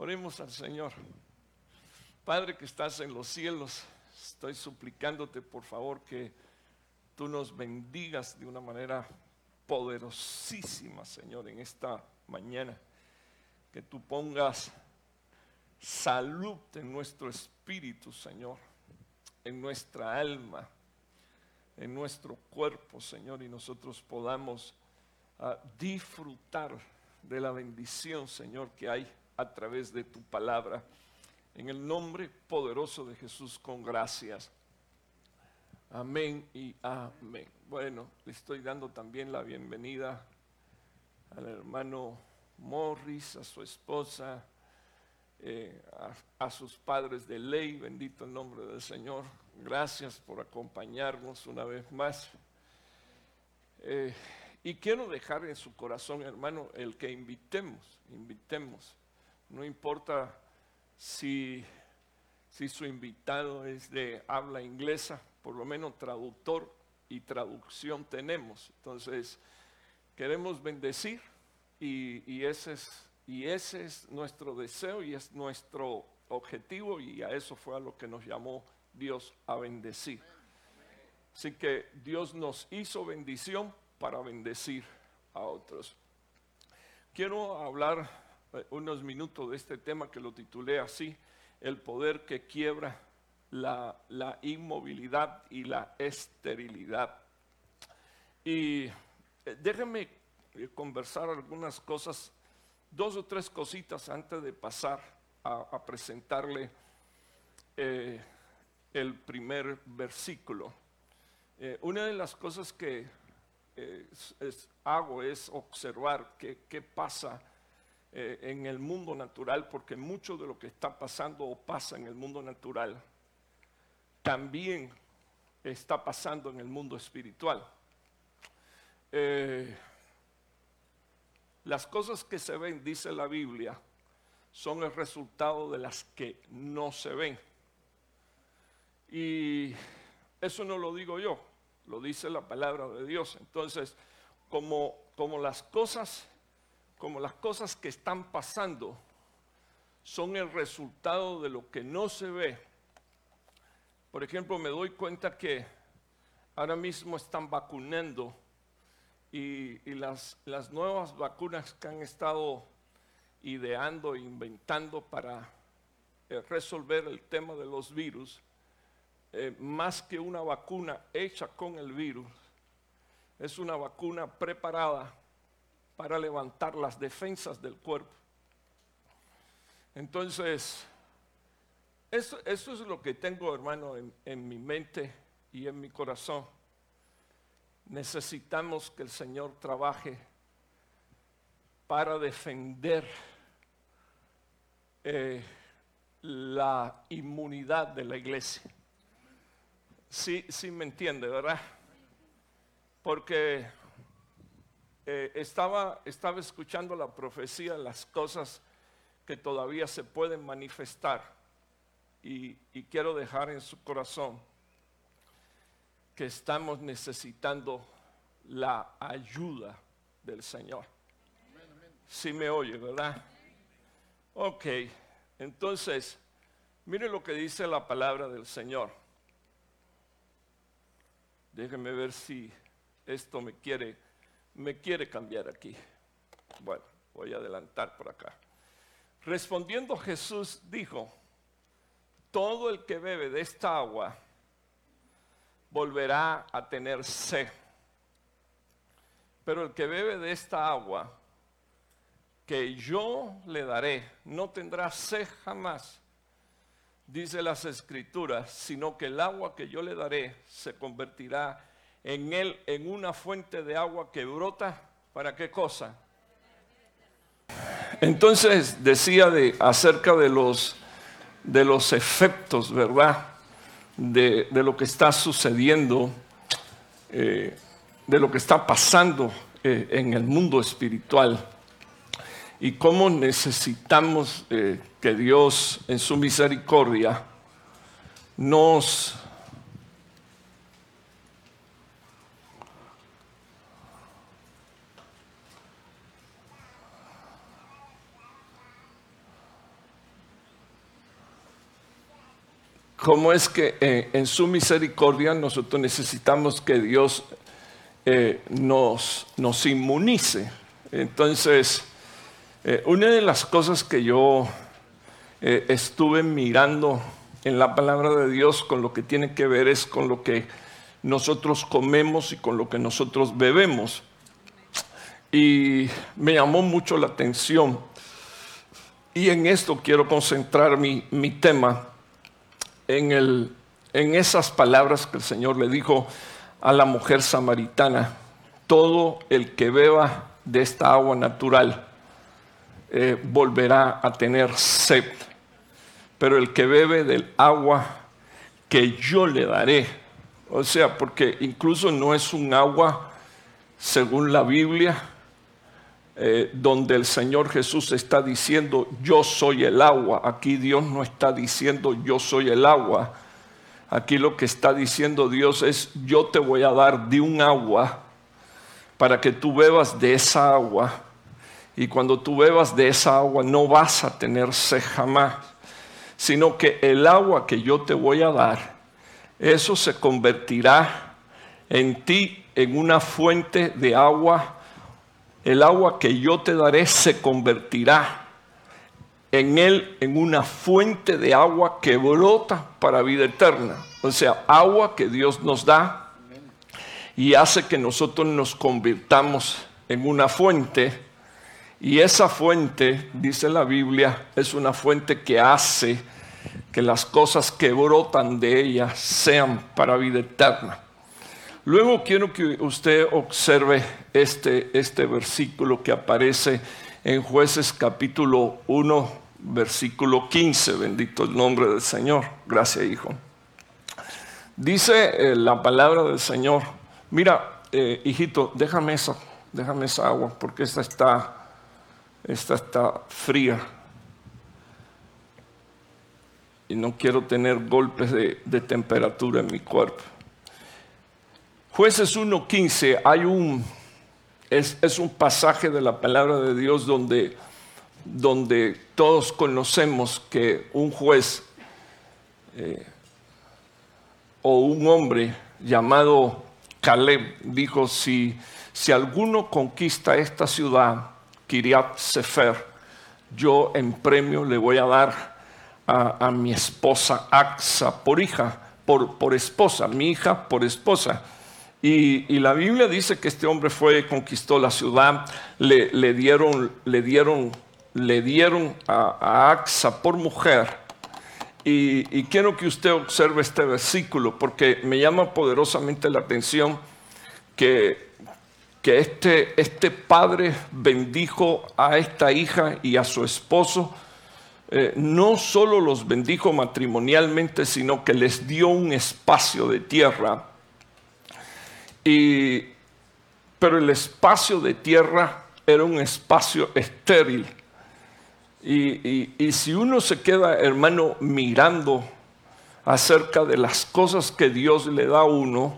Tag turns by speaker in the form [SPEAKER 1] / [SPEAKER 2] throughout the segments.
[SPEAKER 1] Oremos al Señor. Padre que estás en los cielos, estoy suplicándote por favor que tú nos bendigas de una manera poderosísima, Señor, en esta mañana. Que tú pongas salud en nuestro espíritu, Señor, en nuestra alma, en nuestro cuerpo, Señor, y nosotros podamos ah, disfrutar de la bendición, Señor, que hay a través de tu palabra. En el nombre poderoso de Jesús, con gracias. Amén y amén. Bueno, le estoy dando también la bienvenida al hermano Morris, a su esposa, eh, a, sus padres de ley, bendito el nombre del Señor. Gracias por acompañarnos una vez más. Eh, y quiero dejar en su corazón, hermano, el que invitemos, invitemos. No importa si, su invitado es de habla inglesa, por lo menos traductor y traducción tenemos. Entonces, queremos bendecir y, ese es, y ese es nuestro deseo y es nuestro objetivo y a eso fue a lo que nos llamó Dios a bendecir. Así que Dios nos hizo bendición para bendecir a otros. Quiero hablar unos minutos de este tema que lo titulé así, el poder que quiebra la, la inmovilidad y la esterilidad. Y eh, déjenme eh, conversar algunas cosas, dos o tres cositas antes de pasar a, presentarle el primer versículo. una de las cosas que hago es observar qué pasa eh, en el mundo natural, porque mucho de lo que está pasando o pasa en el mundo natural, también está pasando en el mundo espiritual. Eh, las cosas que se ven, dice la Biblia, son el resultado de las que no se ven. Y eso no lo digo yo, lo dice la palabra de Dios. Entonces, como, como las cosas como las cosas que están pasando son el resultado de lo que no se ve. Por ejemplo, me doy cuenta que ahora mismo están vacunando y, las, nuevas vacunas que han estado ideando e inventando para eh, resolver el tema de los virus, eh, más que una vacuna hecha con el virus, es una vacuna preparada para levantar las defensas del cuerpo. Entonces, eso, es lo que tengo, hermano, en, mi mente y en mi corazón. Necesitamos que el Señor trabaje para defender eh, la inmunidad de la iglesia. Sí, sí me entiende, ¿verdad? Porque eh, estaba, estaba escuchando la profecía, las cosas que todavía se pueden manifestar. Y, quiero dejar en su corazón que estamos necesitando la ayuda del Señor. Si me oye, ¿verdad? Ok, entonces, mire lo que dice la palabra del Señor. Déjeme ver si esto me quiere me quiere cambiar aquí. Bueno, voy a adelantar por acá. Respondiendo Jesús dijo, todo el que bebe de esta agua volverá a tener sed. Pero el que bebe de esta agua que yo le daré no tendrá sed jamás, dice las escrituras, sino que el agua que yo le daré se convertirá en él en una fuente de agua que brota. ¿Para qué cosa? Entonces decía de, acerca de los, de los efectos, ¿verdad? De, lo que está sucediendo, eh, de lo que está pasando eh, en el mundo espiritual y cómo necesitamos eh, que Dios en su misericordia nos cómo es que eh, en su misericordia nosotros necesitamos que Dios eh, nos, nos inmunice. Entonces, eh, una de las cosas que yo estuve mirando en la palabra de Dios con lo que tiene que ver es con lo que nosotros comemos y con lo que nosotros bebemos. Y me llamó mucho la atención. Y en esto quiero concentrar mi, mi tema, en, el, en esas palabras que el Señor le dijo a la mujer samaritana. Todo el que beba de esta agua natural eh, volverá a tener sed. Pero el que bebe del agua que yo le daré, o sea, porque incluso no es un agua, según la Biblia, eh, donde el Señor Jesús está diciendo, yo soy el agua. Aquí Dios no está diciendo, yo soy el agua. Aquí lo que está diciendo Dios es, yo te voy a dar de un agua para que tú bebas de esa agua. Y cuando tú bebas de esa agua no vas a tener sed jamás, sino que el agua que yo te voy a dar, eso se convertirá en ti en una fuente de agua el agua que yo te daré se convertirá en él en una fuente de agua que brota para vida eterna. O sea, agua que Dios nos da y hace que nosotros nos convirtamos en una fuente. Y esa fuente, dice la Biblia, es una fuente que hace que las cosas que brotan de ella sean para vida eterna. Luego quiero que usted observe este, este versículo que aparece en jueces capítulo 1, versículo 15. Bendito el nombre del Señor. Gracias, hijo. Dice eh, la palabra del Señor, mira, eh, hijito, déjame esa, déjame esa agua, porque esta está, esta está fría. Y no quiero tener golpes de temperatura en mi cuerpo. Jueces 1.15 hay un, es, un pasaje de la palabra de Dios donde, donde todos conocemos que un juez eh, o un hombre llamado Caleb dijo, si, si alguno conquista esta ciudad, Kiriat Sefer, yo en premio le voy a dar a, mi esposa Axa por hija, por, por esposa, mi hija por esposa. Y, la Biblia dice que este hombre fue, conquistó la ciudad, le, dieron, le dieron, le dieron a, Axa por mujer. Y, quiero que usted observe este versículo porque me llama poderosamente la atención que, que este, este padre bendijo a esta hija y a su esposo. Eh, no solo los bendijo matrimonialmente, sino que les dio un espacio de tierra pero el espacio de tierra era un espacio estéril. Y, si uno se queda, hermano, mirando acerca de las cosas que Dios le da a uno,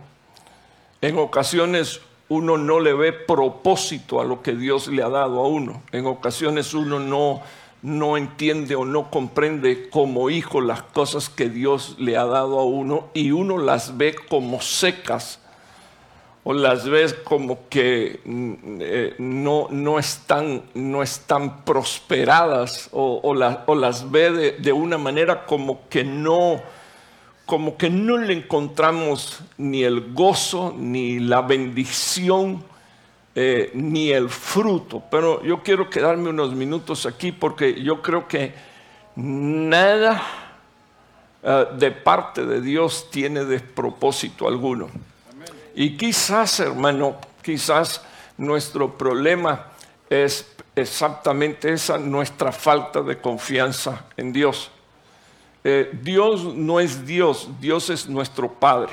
[SPEAKER 1] en ocasiones uno no le ve propósito a lo que Dios le ha dado a uno. En ocasiones uno no, no entiende o no comprende como hijo las cosas que Dios le ha dado a uno y uno las ve como secas o las ves como que mm, eh, no, no, están, no están prosperadas o, o, las ve de, una manera como que no como que no le encontramos ni el gozo ni la bendición eh, ni el fruto. Pero yo quiero quedarme unos minutos aquí porque yo creo que nada eh, de parte de Dios tiene despropósito alguno y quizás, hermano, quizás nuestro problema es exactamente esa, nuestra falta de confianza en Dios. Eh, Dios no es Dios, Dios es nuestro Padre.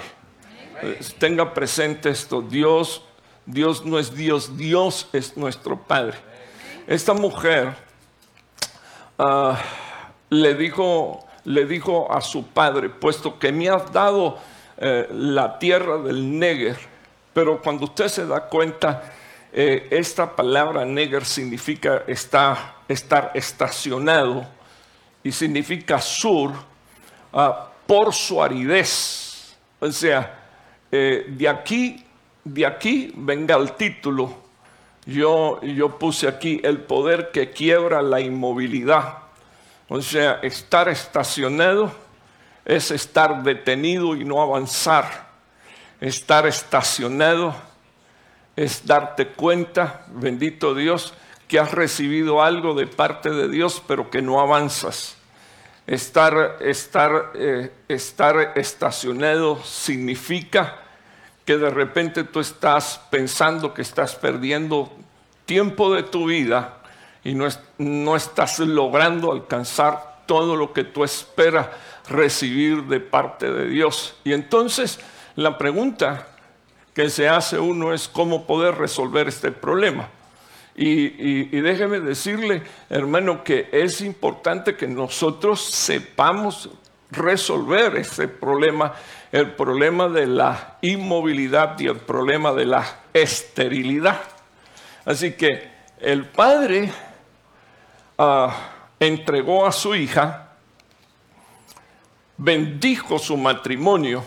[SPEAKER 1] Eh, tenga presente esto, Dios, Dios no es Dios, Dios es nuestro Padre. Esta mujer ah, le, dijo, le dijo a su padre, puesto que me has dado eh, la tierra del Neger, pero cuando usted se da cuenta, eh, esta palabra Neger significa estar estacionado y significa sur. Ah, por su aridez. O sea, eh, de aquí, de aquí venga el título. Yo, yo puse aquí el poder que quiebra la inmovilidad. O sea, estar estacionado es estar detenido y no avanzar. Estar estacionado es darte cuenta, bendito Dios, que has recibido algo de parte de Dios, pero que no avanzas. Estar, estar, eh, estar estacionado significa que de repente tú estás pensando que estás perdiendo tiempo de tu vida y no, no estás logrando alcanzar todo lo que tú esperas recibir de parte de Dios. Y entonces la pregunta que se hace uno es cómo poder resolver este problema. Y, déjeme decirle, hermano, que es importante que nosotros sepamos resolver ese problema, el problema de la inmovilidad y el problema de la esterilidad. Así que el padre ah, entregó a su hija, bendijo su matrimonio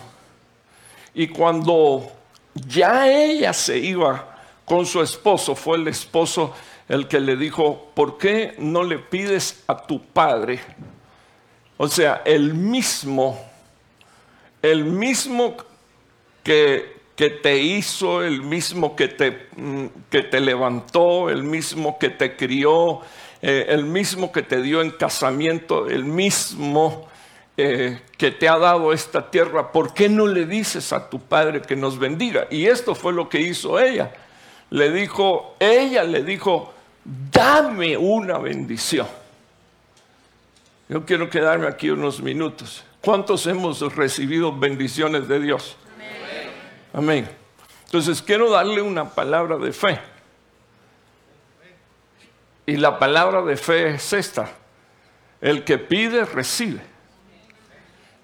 [SPEAKER 1] y cuando ya ella se iba con su esposo, fue el esposo el que le dijo, ¿por qué no le pides a tu padre? O sea, el mismo, el mismo que, que te hizo, el mismo que te, mm, que te levantó, el mismo que te crió, eh, el mismo que te dio en casamiento, el mismo eh, que te ha dado esta tierra, ¿por qué no le dices a tu padre que nos bendiga? Y esto fue lo que hizo ella le dijo, ella le dijo, dame una bendición. Yo quiero quedarme aquí unos minutos. ¿Cuántos hemos recibido bendiciones de Dios? Amén. Entonces quiero darle una palabra de fe. Y la palabra de fe es esta. El que pide, recibe.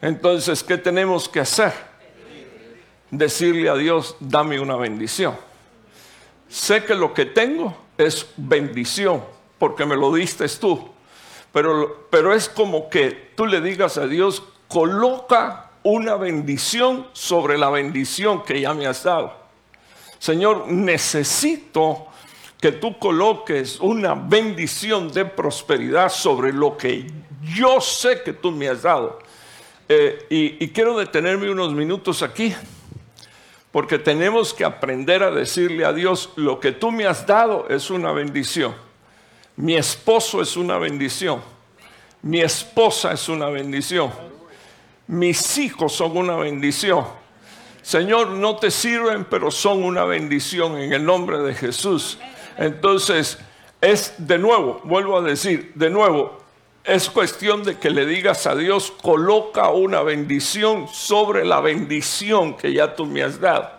[SPEAKER 1] Entonces, ¿qué tenemos que hacer? Decirle a Dios, dame una bendición sé que lo que tengo es bendición, porque me lo diste tú. Pero, pero es como que tú le digas a Dios, coloca una bendición sobre la bendición que ya me has dado. Señor, necesito que tú coloques una bendición de prosperidad sobre lo que yo sé que tú me has dado. Eh, y quiero detenerme unos minutos aquí porque tenemos que aprender a decirle a Dios, lo que tú me has dado es una bendición. Mi esposo es una bendición. Mi esposa es una bendición. Mis hijos son una bendición. Señor, no te sirven, pero son una bendición en el nombre de Jesús. Entonces, es de nuevo, vuelvo a decir, de nuevo, es cuestión de que le digas a Dios, coloca una bendición sobre la bendición que ya tú me has dado.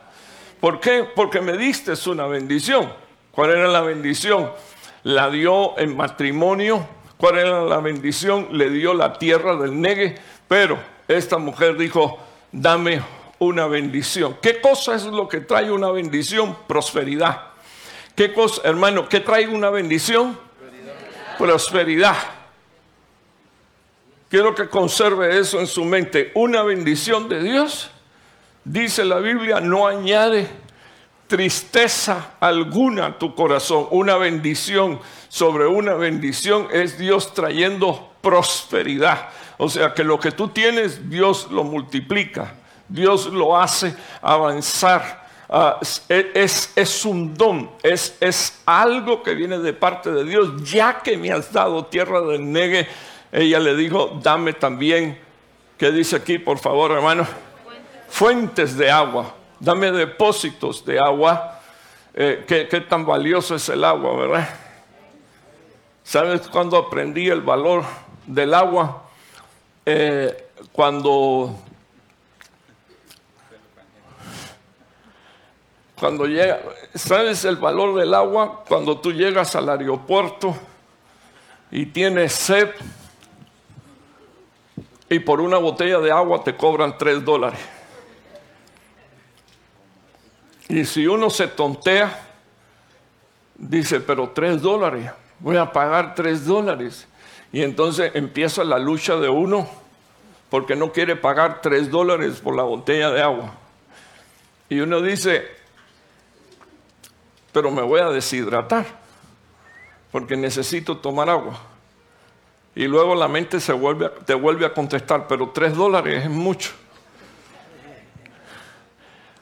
[SPEAKER 1] ¿Por qué? Porque me diste una bendición. ¿Cuál era la bendición? La dio en matrimonio. ¿Cuál era la bendición? Le dio la tierra del negue. Pero esta mujer dijo, dame una bendición. ¿Qué cosa es lo que trae una bendición? Prosperidad. ¿Qué cosa, hermano, qué trae una bendición? Prosperidad. Prosperidad. Quiero que conserve eso en su mente. Una bendición de Dios, dice la Biblia, no añade tristeza alguna a tu corazón. Una bendición sobre una bendición es Dios trayendo prosperidad. O sea que lo que tú tienes, Dios lo multiplica. Dios lo hace avanzar. Ah, es, es, un don, es, es algo que viene de parte de Dios. Ya que me has dado tierra del negue, ella le dijo, dame también, ¿qué dice aquí, por favor, hermano? Fuentes, de agua, dame depósitos de agua. Eh, ¿qué, tan valioso es el agua, verdad? ¿Sabes cuándo aprendí el valor del agua? Eh, cuando cuando llega, ¿sabes el valor del agua? Cuando tú llegas al aeropuerto y tienes sed y por una botella de agua te cobran tres dólares. Y si uno se tontea, dice, pero tres dólares, voy a pagar tres dólares. Y entonces empieza la lucha de uno porque no quiere pagar tres dólares por la botella de agua. Y uno dice, pero me voy a deshidratar, porque necesito tomar agua. Y luego la mente se vuelve, te vuelve a contestar, pero tres dólares es mucho.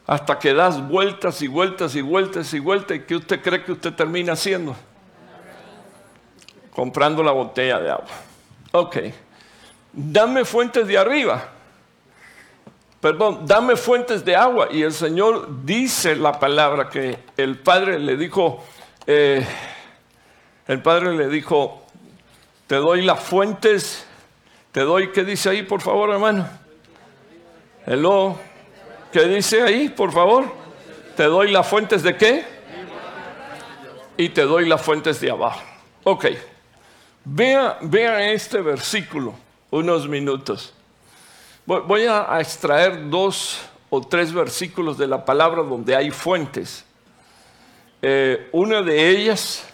[SPEAKER 1] Hasta que das vueltas y vueltas y vueltas y vueltas, ¿y qué usted cree que usted termina haciendo? Comprando la botella de agua. Ok dame fuentes de arriba. Perdón, dame fuentes de agua. Y el Señor dice la palabra que el Padre le dijo, eh, el Padre le dijo, te doy las fuentes, te doy, ¿qué dice ahí, por favor, hermano? Hello, ¿qué dice ahí, por favor? Te doy las fuentes de qué? Y te doy las fuentes de abajo. Ok, vea, vea este versículo unos minutos. Voy a extraer dos o tres versículos de la palabra donde hay fuentes. Eh, una de ellas,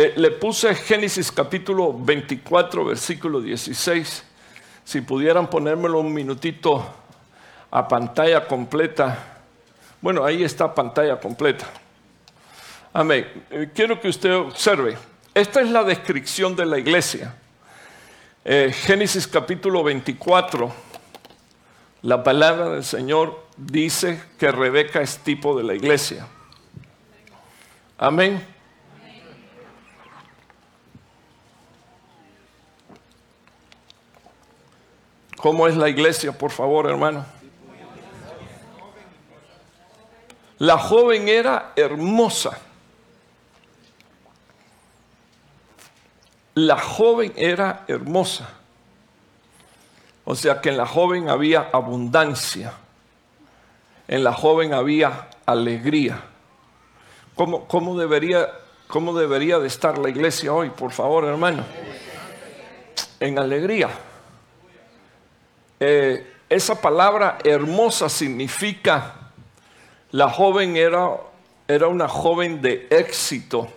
[SPEAKER 1] eh, le puse Génesis capítulo 24, versículo 16. Si pudieran ponérmelo un minutito a pantalla completa. Bueno, ahí está pantalla completa. Amén. Eh, quiero que usted observe. Esta es la descripción de la iglesia. Eh, Génesis capítulo 24, la palabra del Señor dice que Rebeca es tipo de la iglesia. Amén. ¿Cómo es la iglesia, por favor, hermano? La joven era hermosa. La joven era hermosa. O sea que en la joven había abundancia. En la joven había alegría. ¿Cómo, cómo debería, cómo debería de estar la iglesia hoy, por favor, hermano? En alegría. Eh, esa palabra hermosa significa, la joven era, era una joven de éxito,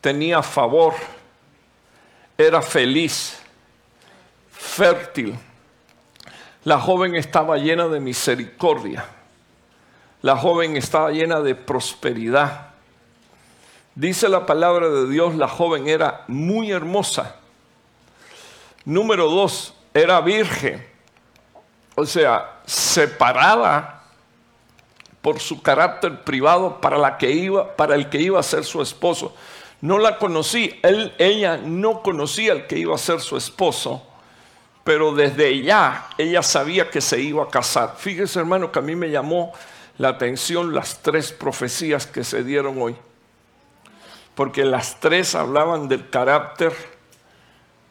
[SPEAKER 1] tenía favor era feliz, fértil. La joven estaba llena de misericordia. La joven estaba llena de prosperidad. Dice la palabra de Dios, la joven era muy hermosa. Número dos, era virgen. O sea, separada por su carácter privado para, la que iba, para el que iba a ser su esposo no la conocí, Él, ella no conocía al que iba a ser su esposo, pero desde ya ella sabía que se iba a casar. Fíjese hermano que a mí me llamó la atención las tres profecías que se dieron hoy, porque las tres hablaban del carácter,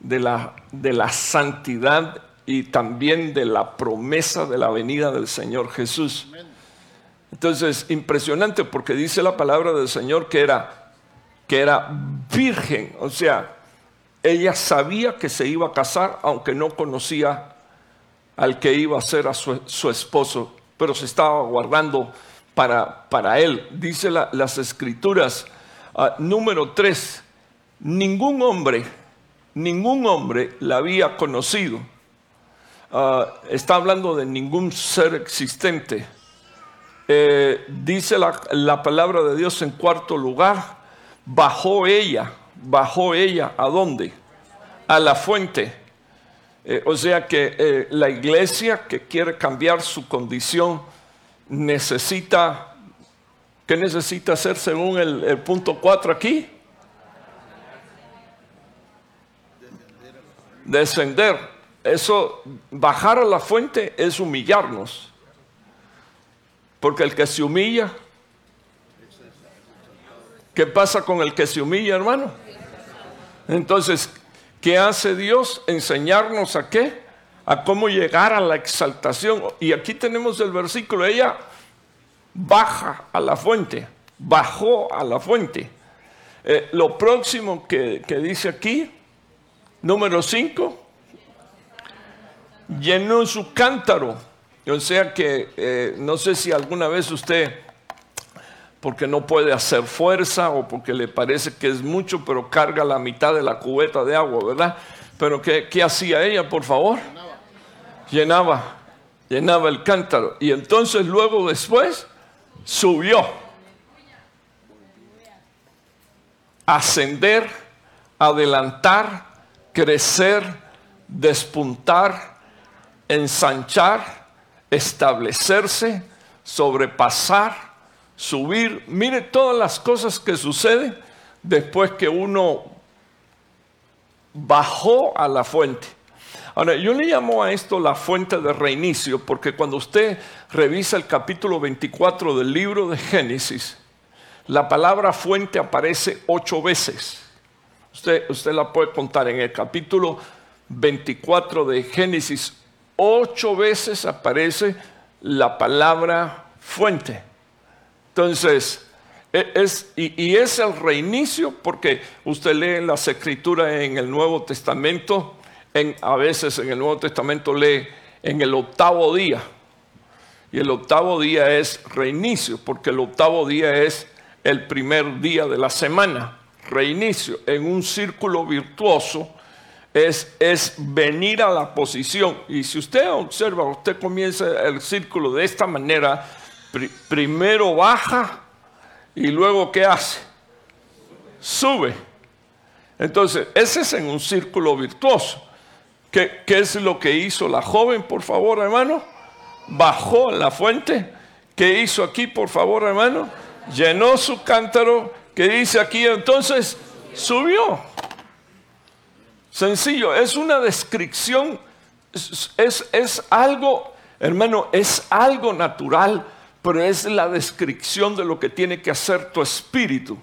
[SPEAKER 1] de la, de la santidad y también de la promesa de la venida del Señor Jesús. Entonces, impresionante porque dice la palabra del Señor que era que era virgen, o sea, ella sabía que se iba a casar, aunque no conocía al que iba a ser a su, esposo, pero se estaba guardando para, para él. Dice las escrituras, ah, número tres, ningún hombre, ningún hombre la había conocido. Ah, está hablando de ningún ser existente. Eh, dice la, la palabra de Dios en cuarto lugar, bajó ella, bajó ella, ¿a dónde? A la fuente. Eh, o sea que eh, la iglesia que quiere cambiar su condición necesita, ¿qué necesita hacer según el, punto 4 aquí? Descender. Eso, bajar a la fuente es humillarnos. Porque el que se humilla ¿Qué pasa con el que se humilla, hermano? Entonces, ¿qué hace Dios? Enseñarnos a qué? A cómo llegar a la exaltación. Y aquí tenemos el versículo, ella baja a la fuente, bajó a la fuente. Eh, lo próximo que, dice aquí, número 5, llenó su cántaro. O sea que eh, no sé si alguna vez usted porque no puede hacer fuerza o porque le parece que es mucho, pero carga la mitad de la cubeta de agua, ¿verdad? Pero ¿qué, qué hacía ella, por favor? Llenaba, llenaba el cántaro. Y entonces luego después subió. Ascender, adelantar, crecer, despuntar, ensanchar, establecerse, sobrepasar, subir. Mire todas las cosas que suceden después que uno bajó a la fuente. Ahora, yo le llamo a esto la fuente de reinicio, porque cuando usted revisa el capítulo 24 del libro de Génesis, la palabra fuente aparece ocho veces. Usted, usted la puede contar en el capítulo 24 de Génesis, ocho veces aparece la palabra fuente. Entonces, e, es, y, es el reinicio porque usted lee las escrituras en el Nuevo Testamento, en, a veces en el Nuevo Testamento lee en el octavo día. Y el octavo día es reinicio, porque el octavo día es el primer día de la semana. Reinicio en un círculo virtuoso es, es venir a la posición. Y si usted observa, usted comienza el círculo de esta manera, primero baja y luego ¿qué hace? Sube. Entonces, ese es en un círculo virtuoso. ¿Qué, ¿Qué, es lo que hizo la joven, por favor, hermano? Bajó la fuente. ¿Qué hizo aquí, por favor, hermano? Llenó su cántaro. ¿Qué dice aquí? Entonces, subió. Sencillo, es una descripción, es, es algo, hermano, es algo natural pero es la descripción de lo que tiene que hacer tu espíritu.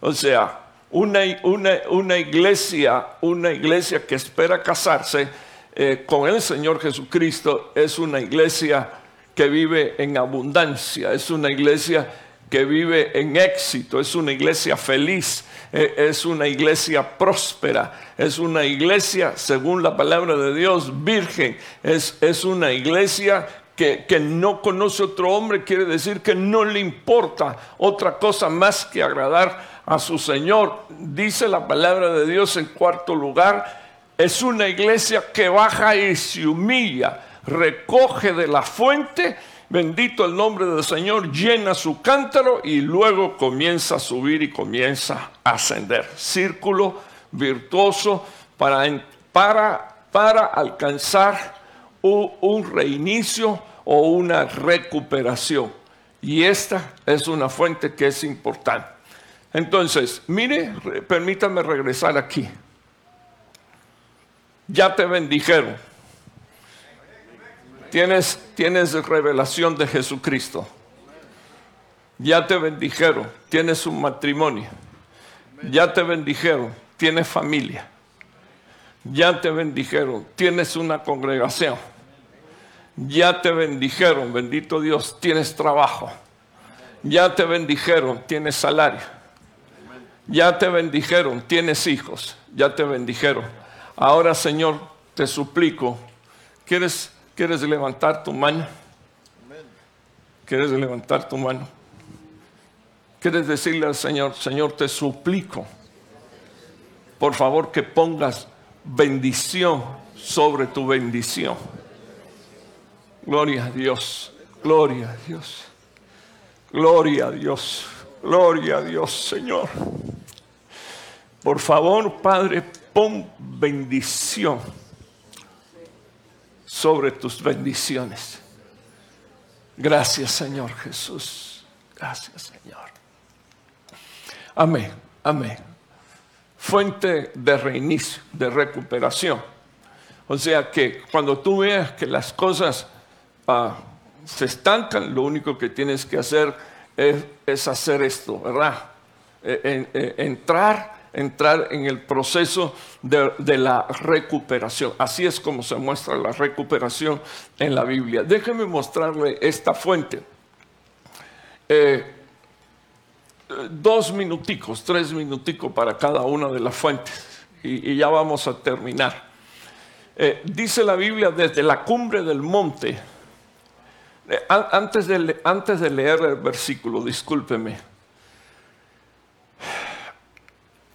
[SPEAKER 1] O sea, una, una, iglesia, una iglesia que espera casarse eh, con el Señor Jesucristo es una iglesia que vive en abundancia, es una iglesia que vive en éxito, es una iglesia feliz, eh, es una iglesia próspera, es una iglesia, según la palabra de Dios, virgen, es, es una iglesia que, no conoce otro hombre quiere decir que no le importa otra cosa más que agradar a su Señor. Dice la palabra de Dios en cuarto lugar, es una iglesia que baja y se humilla, recoge de la fuente, bendito el nombre del Señor, llena su cántaro y luego comienza a subir y comienza a ascender. Círculo virtuoso para, para, para alcanzar un reinicio o una recuperación. Y esta es una fuente que es importante. Entonces, mire, permítame regresar aquí. Ya te bendijeron. Tienes, tienes revelación de Jesucristo. Ya te bendijeron. Tienes un matrimonio. Ya te bendijeron. Tienes familia. Ya te bendijeron. Tienes una congregación ya te bendijeron, bendito Dios, tienes trabajo. Ya te bendijeron, tienes salario. Ya te bendijeron, tienes hijos. Ya te bendijeron. Ahora, Señor, te suplico, ¿quieres, ¿quieres levantar tu mano? ¿Quieres levantar tu mano? ¿Quieres decirle al Señor, Señor, te suplico, por favor que pongas bendición sobre tu bendición? Gloria a Dios, gloria a Dios, gloria a Dios, gloria a Dios, Señor. Por favor, Padre, pon bendición sobre tus bendiciones. Gracias, Señor Jesús. Gracias, Señor. Amén, amén. Fuente de reinicio, de recuperación. O sea que cuando tú veas que las cosas Ah, se estancan, lo único que tienes que hacer es, hacer esto, ¿verdad? E, e, entrar, entrar en el proceso de, la recuperación. Así es como se muestra la recuperación en la Biblia. Déjeme mostrarle esta fuente. Eh, dos minuticos, tres minuticos para cada una de las fuentes y, ya vamos a terminar. Eh, dice la Biblia desde la cumbre del monte eh, antes de, antes de leer el versículo, discúlpeme.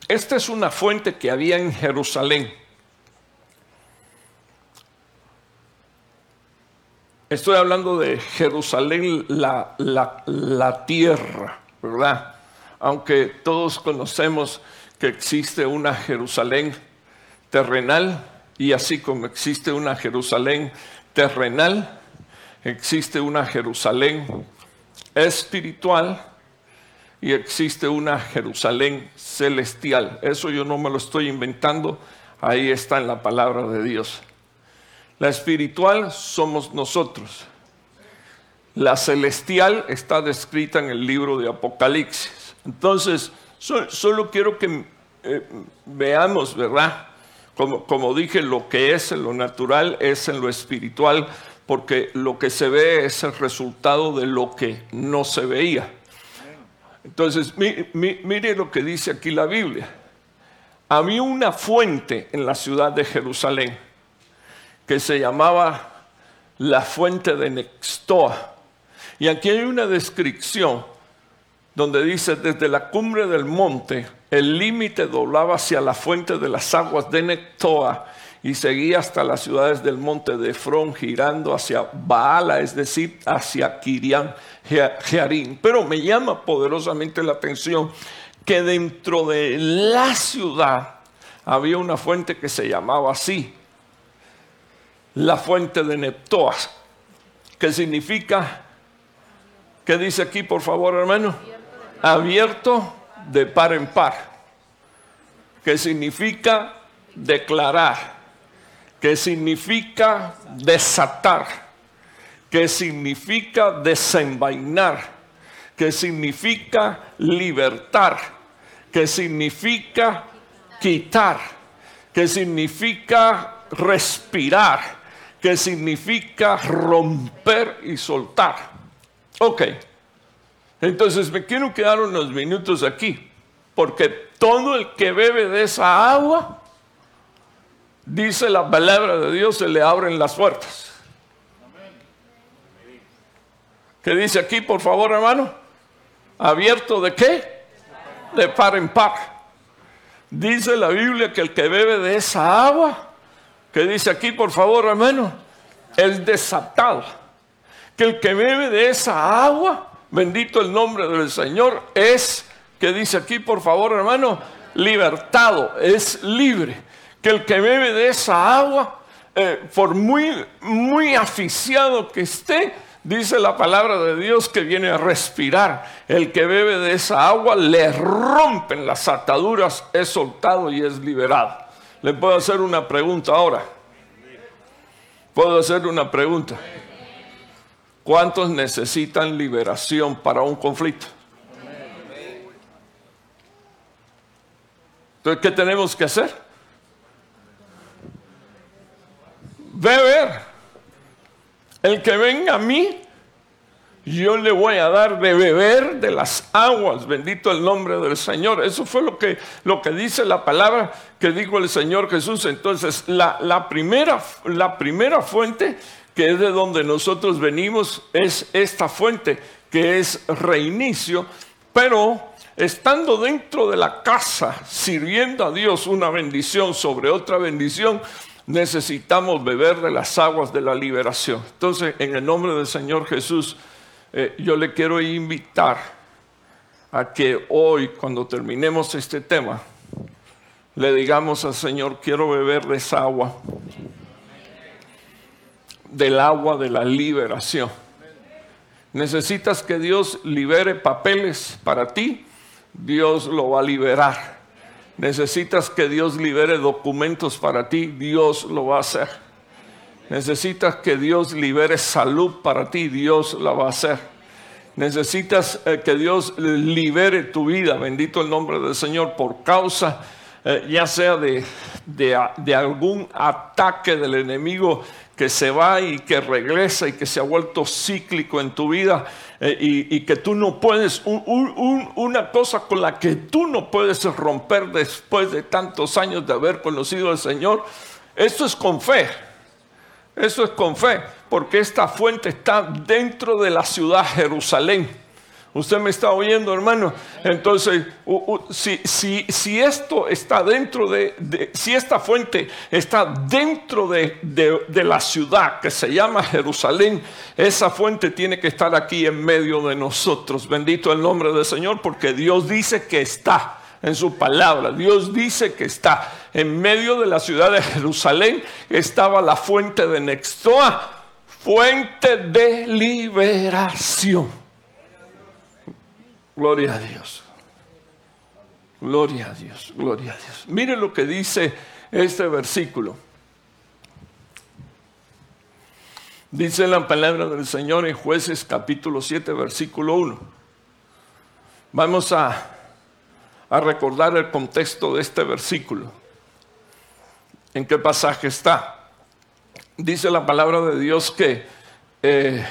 [SPEAKER 1] Esta es una fuente que había en Jerusalén. Estoy hablando de Jerusalén, la, la, la, tierra, ¿verdad? Aunque todos conocemos que existe una Jerusalén terrenal y así como existe una Jerusalén terrenal, existe una Jerusalén espiritual y existe una Jerusalén celestial. Eso yo no me lo estoy inventando, ahí está en la palabra de Dios. La espiritual somos nosotros. La celestial está descrita en el libro de Apocalipsis. Entonces, solo quiero que eh, veamos, ¿verdad? Como, como dije, lo que es en lo natural es en lo espiritual, porque lo que se ve es el resultado de lo que no se veía. Entonces, mire lo que dice aquí la Biblia. Había una fuente en la ciudad de Jerusalén que se llamaba la fuente de Nextoa. Y aquí hay una descripción donde dice, desde la cumbre del monte, el límite doblaba hacia la fuente de las aguas de Nectoa y seguía hasta las ciudades del monte de Efrón, girando hacia Baala, es decir, hacia Kirian Jearim. Pero me llama poderosamente la atención que dentro de la ciudad había una fuente que se llamaba así, la fuente de Neptoas, que significa, ¿qué dice aquí por favor hermano? Abierto de par en par, que significa declarar, que significa desatar, que significa desenvainar, que significa libertar, que significa quitar, que significa respirar, que significa romper y soltar. Ok, entonces me quiero quedar unos minutos aquí, porque todo el que bebe de esa agua, dice la palabra de Dios, se le abren las puertas. ¿Qué dice aquí, por favor, hermano? ¿Abierto de qué? De par en par. Dice la Biblia que el que bebe de esa agua que dice aquí, por favor, hermano, es desatado. Que el que bebe de esa agua, bendito el nombre del Señor, es, que dice aquí, por favor, hermano, libertado, es libre. Que el que bebe de esa agua, eh, por muy, muy aficiado que esté, dice la palabra de Dios que viene a respirar. El que bebe de esa agua le rompen las ataduras, es soltado y es liberado. Le puedo hacer una pregunta ahora. Puedo hacer una pregunta. ¿Cuántos necesitan liberación para un conflicto? Entonces, ¿qué tenemos que hacer? Beber. El que venga a mí yo le voy a dar de beber de las aguas, bendito el nombre del Señor. Eso fue lo que, lo que dice la palabra que dijo el Señor Jesús. Entonces, la, la, primera, la primera fuente, que es de donde nosotros venimos, es esta fuente, que es reinicio, pero estando dentro de la casa, sirviendo a Dios una bendición sobre otra bendición, necesitamos beber de las aguas de la liberación. Entonces, en el nombre del Señor Jesús, eh, yo le quiero invitar a que hoy, cuando terminemos este tema, le digamos al Señor, quiero beber de esa agua, del agua de la liberación. Necesitas que Dios libere papeles para ti, Dios lo va a liberar. Necesitas que Dios libere documentos para ti, Dios lo va a hacer. Necesitas que Dios libere salud para ti, Dios la va a hacer. Necesitas eh, que Dios libere tu vida, bendito el nombre del Señor, por causa eh, ya sea de, de, algún ataque del enemigo que se va y que regresa y que se ha vuelto cíclico en tu vida eh, y, que tú no puedes, una cosa con la que tú no puedes romper después de tantos años de haber conocido al Señor, esto es con fe. Eso es con fe, porque esta fuente está dentro de la ciudad Jerusalén. Usted me está oyendo, hermano. Entonces, si, esto está dentro de, si esta fuente está dentro de, de, la ciudad que se llama Jerusalén, esa fuente tiene que estar aquí en medio de nosotros. Bendito el nombre del Señor, porque Dios dice que está en su palabra. Dios dice que está en medio de la ciudad de Jerusalén, estaba la fuente de Nextoa, fuente de liberación. Gloria a Dios. Gloria a Dios, gloria a Dios. Mire lo que dice este versículo. Dice la palabra del Señor en jueces capítulo 7, versículo 1. Vamos a, a recordar el contexto de este versículo. ¿En qué pasaje está? Dice la palabra de Dios que... Eh,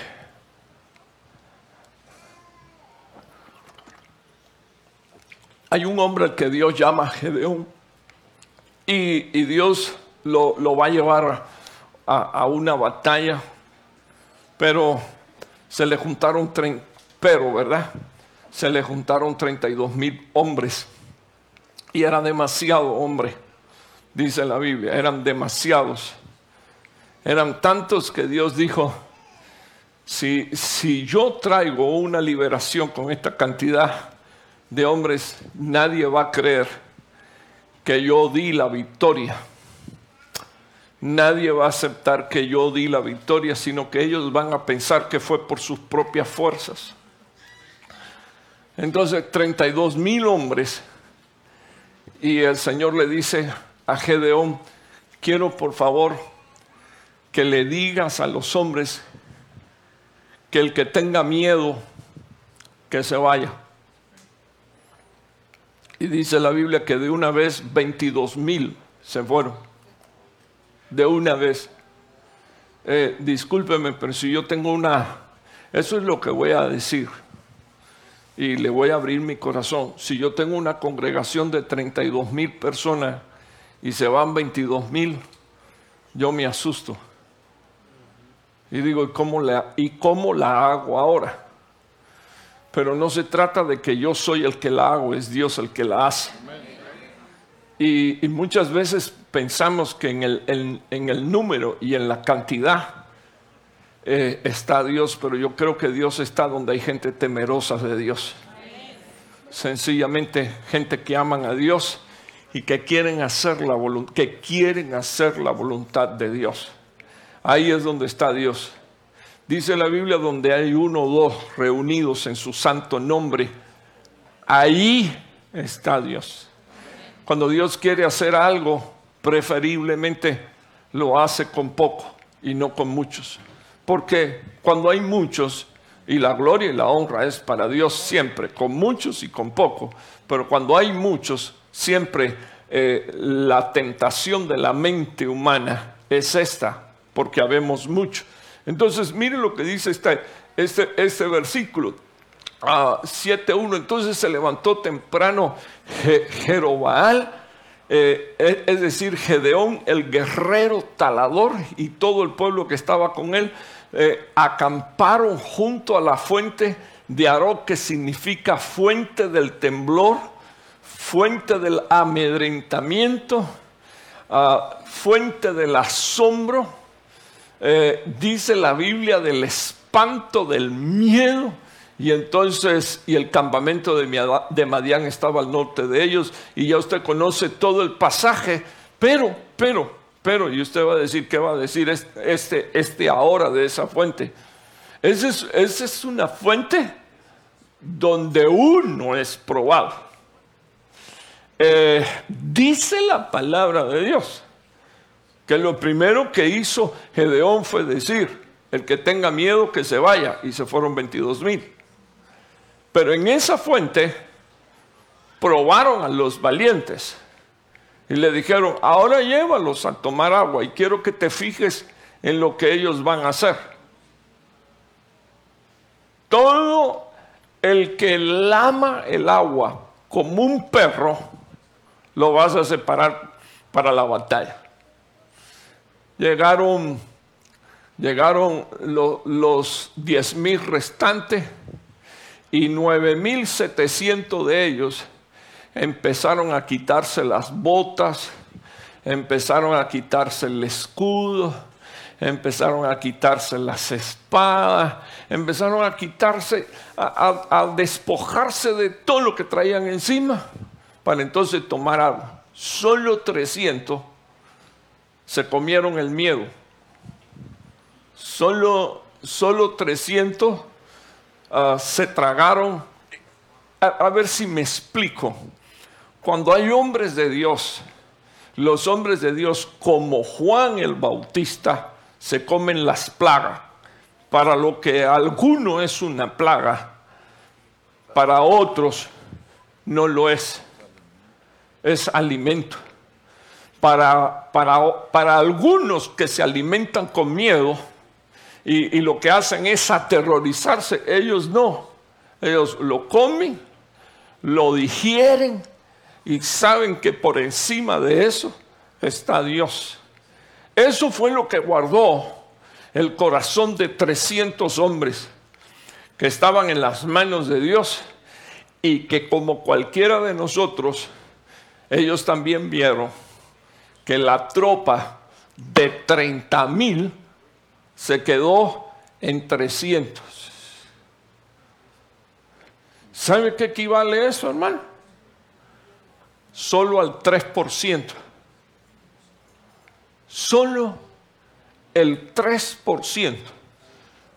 [SPEAKER 1] hay un hombre al que Dios llama Gedeón y, Dios lo, va a llevar a, una batalla, pero se le juntaron, pero, ¿verdad? Se le juntaron 32 mil hombres y era demasiado hombre, dice la Biblia, eran demasiados. Eran tantos que Dios dijo, si, si yo traigo una liberación con esta cantidad, de hombres, nadie va a creer que yo di la victoria. Nadie va a aceptar que yo di la victoria, sino que ellos van a pensar que fue por sus propias fuerzas. Entonces, 32 mil hombres. Y el Señor le dice a Gedeón, quiero por favor que le digas a los hombres que el que tenga miedo, que se vaya. Y dice la Biblia que de una vez 22 mil se fueron. De una vez. Eh, discúlpeme, pero si yo tengo una... Eso es lo que voy a decir. Y le voy a abrir mi corazón. Si yo tengo una congregación de 32 mil personas y se van 22 mil, yo me asusto. Y digo, ¿y cómo, la, ¿y cómo la hago ahora? Pero no se trata de que yo soy el que la hago, es Dios el que la hace. Y, muchas veces pensamos que en el, número y en la cantidad eh, está Dios, pero yo creo que Dios está donde hay gente temerosa de Dios. Sencillamente gente que aman a Dios y que quieren hacer la que quieren hacer la voluntad de Dios. Ahí es donde está Dios. Dice la Biblia donde hay uno o dos reunidos en su santo nombre, ahí está Dios. Cuando Dios quiere hacer algo, preferiblemente lo hace con poco y no con muchos. Porque cuando hay muchos, y la gloria y la honra es para Dios siempre, con muchos y con poco, pero cuando hay muchos, siempre eh, la tentación de la mente humana es esta, porque habemos muchos. Entonces, mire lo que dice este, este, este versículo. 7.1, entonces se levantó temprano Jerobaal, eh, es decir, Gedeón, el guerrero talador, y todo el pueblo que estaba con él, eh, acamparon junto a la fuente de Aró, que significa fuente del temblor, fuente del amedrentamiento, ah, fuente del asombro eh, dice la Biblia del espanto, del miedo. Y entonces, y el campamento de Madián estaba al norte de ellos, y ya usted conoce todo el pasaje, pero, pero, pero, y usted va a decir, ¿qué va a decir este, este ahora de esa fuente? Esa es, es una fuente donde uno es probado. Eh, dice la palabra de Dios que lo primero que hizo Gedeón fue decir, el que tenga miedo que se vaya, y se fueron 22 mil. Pero en esa fuente probaron a los valientes y le dijeron, ahora llévalos a tomar agua y quiero que te fijes en lo que ellos van a hacer. Todo el que lama el agua como un perro, lo vas a separar para la batalla llegaron, llegaron los diez mil restantes y 9.700 de ellos empezaron a quitarse las botas, empezaron a quitarse el escudo, empezaron a quitarse las espadas, empezaron a quitarse, a, despojarse de todo lo que traían encima para entonces tomar agua. Solo 300 se comieron el miedo. Solo, solo 300 ah, se tragaron. a ver si me explico. Cuando hay hombres de Dios, los hombres de Dios como Juan el Bautista, se comen las plagas. Para lo que alguno es una plaga, para otros no lo es. Es alimento. Para, para, para algunos que se alimentan con miedo y, y lo que hacen es aterrorizarse, ellos no. Ellos lo comen, lo digieren y saben que por encima de eso está Dios. Eso fue lo que guardó el corazón de 300 hombres que estaban en las manos de Dios y que como cualquiera de nosotros, ellos también vieron que la tropa de 30 mil se quedó en 300. ¿Sabe qué equivale eso, hermano? Solo al 3% solo el 3%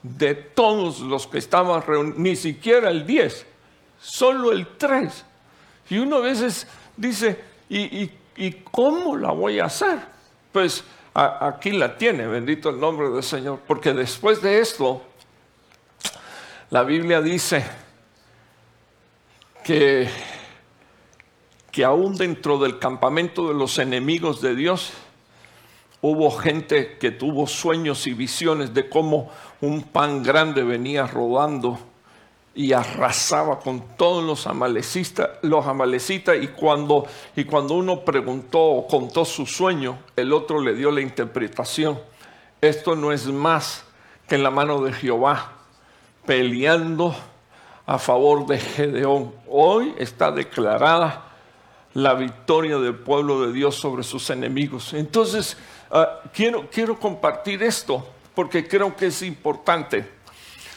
[SPEAKER 1] de todos los que estaban reunidos, ni siquiera el 10, solo el 3. Y uno a veces dice, ¿y, cómo la voy a hacer? Pues aquí la tiene, bendito el nombre del Señor, porque después de esto, la Biblia dice que, que aún dentro del campamento de los enemigos de Dios, Hubo gente que tuvo sueños y visiones de cómo un pan grande venía rodando y arrasaba con todos los amalecitas, los amalecitas y cuando, y cuando uno preguntó o contó su sueño, el otro le dio la interpretación. Esto no es más que en la mano de Jehová, peleando a favor de Gedeón. Hoy está declarada la victoria del pueblo de Dios sobre sus enemigos. Entonces, Ah, quiero, quiero compartir esto porque creo que es importante.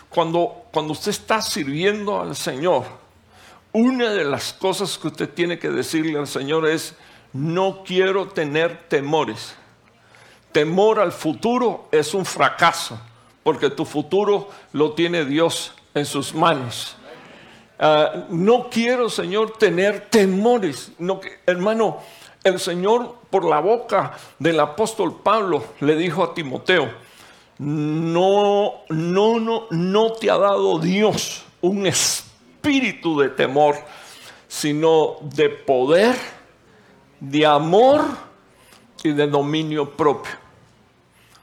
[SPEAKER 1] Cuando, cuando usted está sirviendo al Señor, una de las cosas que usted tiene que decirle al Señor es, no quiero tener temores. Temor al futuro es un fracaso, porque tu futuro lo tiene Dios en sus manos. Ah, no quiero, Señor, tener temores. No, hermano, el Señor por la boca del apóstol Pablo le dijo a Timoteo, no, no, no, no te ha dado Dios un espíritu de temor, sino de poder, de amor y de dominio propio.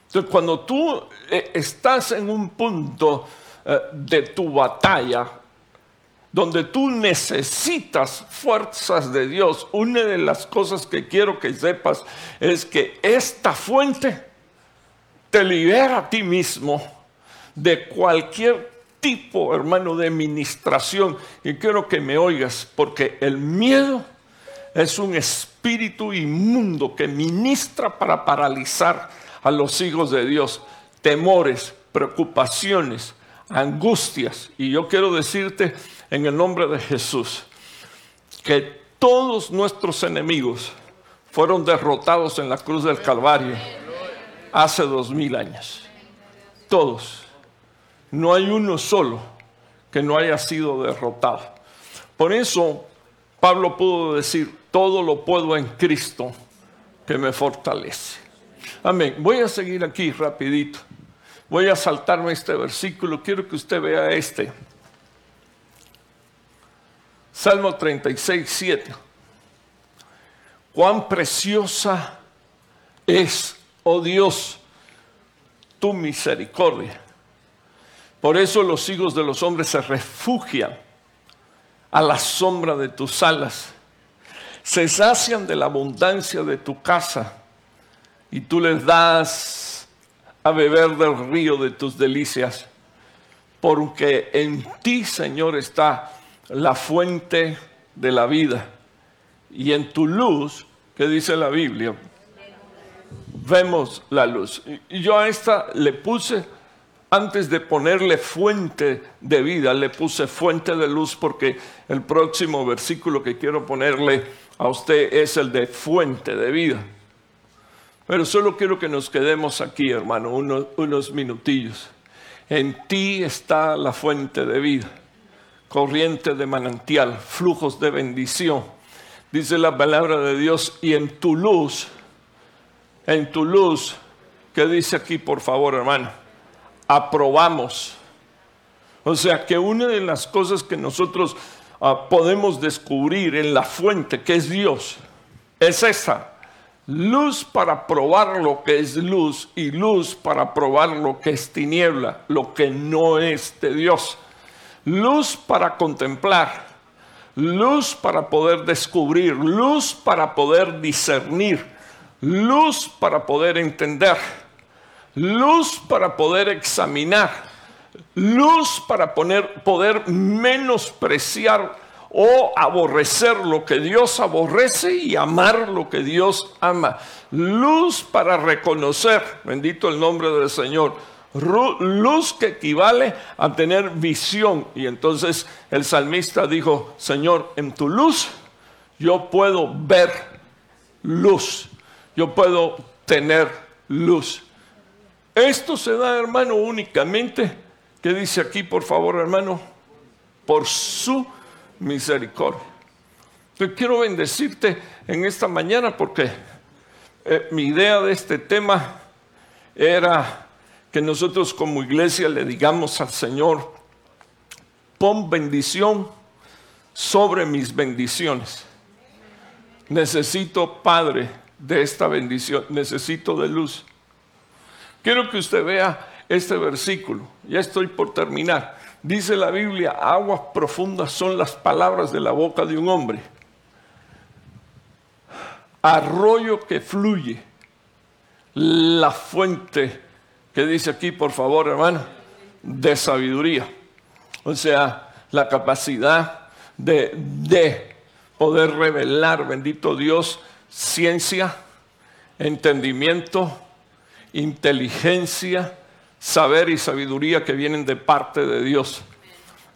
[SPEAKER 1] Entonces, cuando tú eh, estás en un punto eh, de tu batalla, donde tú necesitas fuerzas de Dios, una de las cosas que quiero que sepas es que esta fuente te libera a ti mismo de cualquier tipo, hermano, de ministración. Y quiero que me oigas, porque el miedo es un espíritu inmundo que ministra para paralizar a los hijos de Dios. Temores, preocupaciones, angustias. Y yo quiero decirte en el nombre de Jesús que todos nuestros enemigos fueron derrotados en la cruz del Calvario hace dos mil años. Todos. No hay uno solo que no haya sido derrotado. Por eso Pablo pudo decir, todo lo puedo en Cristo que me fortalece. Amén. Voy a seguir aquí rapidito. Voy a saltarme este versículo. Quiero que usted vea este. Salmo 36, 7. Cuán preciosa es, oh Dios, tu misericordia. Por eso los hijos de los hombres se refugian a la sombra de tus alas. Se sacian de la abundancia de tu casa y tú les das a beber del río de tus delicias. porque en ti, Señor, está la fuente de la vida. Y en tu luz, que dice la Biblia, vemos la luz. Y yo a esta le puse, antes de ponerle fuente de vida, le puse fuente de luz porque el próximo versículo que quiero ponerle a usted es el de fuente de vida. Pero solo quiero que nos quedemos aquí, hermano, unos, unos minutillos. En ti está la fuente de vida, corriente de manantial, flujos de bendición. Dice la palabra de Dios, y en tu luz, en tu luz, ¿qué dice aquí, por favor, hermano? Aprobamos. O sea que una de las cosas que nosotros uh, podemos descubrir en la fuente, que es Dios, es esa luz para probar lo que es luz y luz para probar lo que es tiniebla, lo que no es de Dios. Luz para contemplar, luz para poder descubrir, luz para poder discernir, luz para poder entender, luz para poder examinar, luz para poder menospreciar o aborrecer lo que Dios aborrece y amar lo que Dios ama. Luz para reconocer, bendito el nombre del Señor, luz que equivale a tener visión. Y entonces el salmista dijo, Señor, en tu luz yo puedo ver luz, yo puedo tener luz. Esto se da, hermano, únicamente, ¿qué dice aquí, por favor, hermano? Por su misericordia. Yo quiero bendecirte en esta mañana porque eh, mi idea de este tema era que nosotros como iglesia le digamos al Señor, pon bendición sobre mis bendiciones. Necesito, Padre, de esta bendición, necesito de luz. Quiero que usted vea este versículo, ya estoy por terminar. Dice la Biblia, aguas profundas son las palabras de la boca de un hombre. Arroyo que fluye. La fuente que dice aquí, por favor, hermano, de sabiduría. O sea, la capacidad de, de poder revelar, bendito Dios, ciencia, entendimiento, inteligencia, saber y sabiduría que vienen de parte de Dios.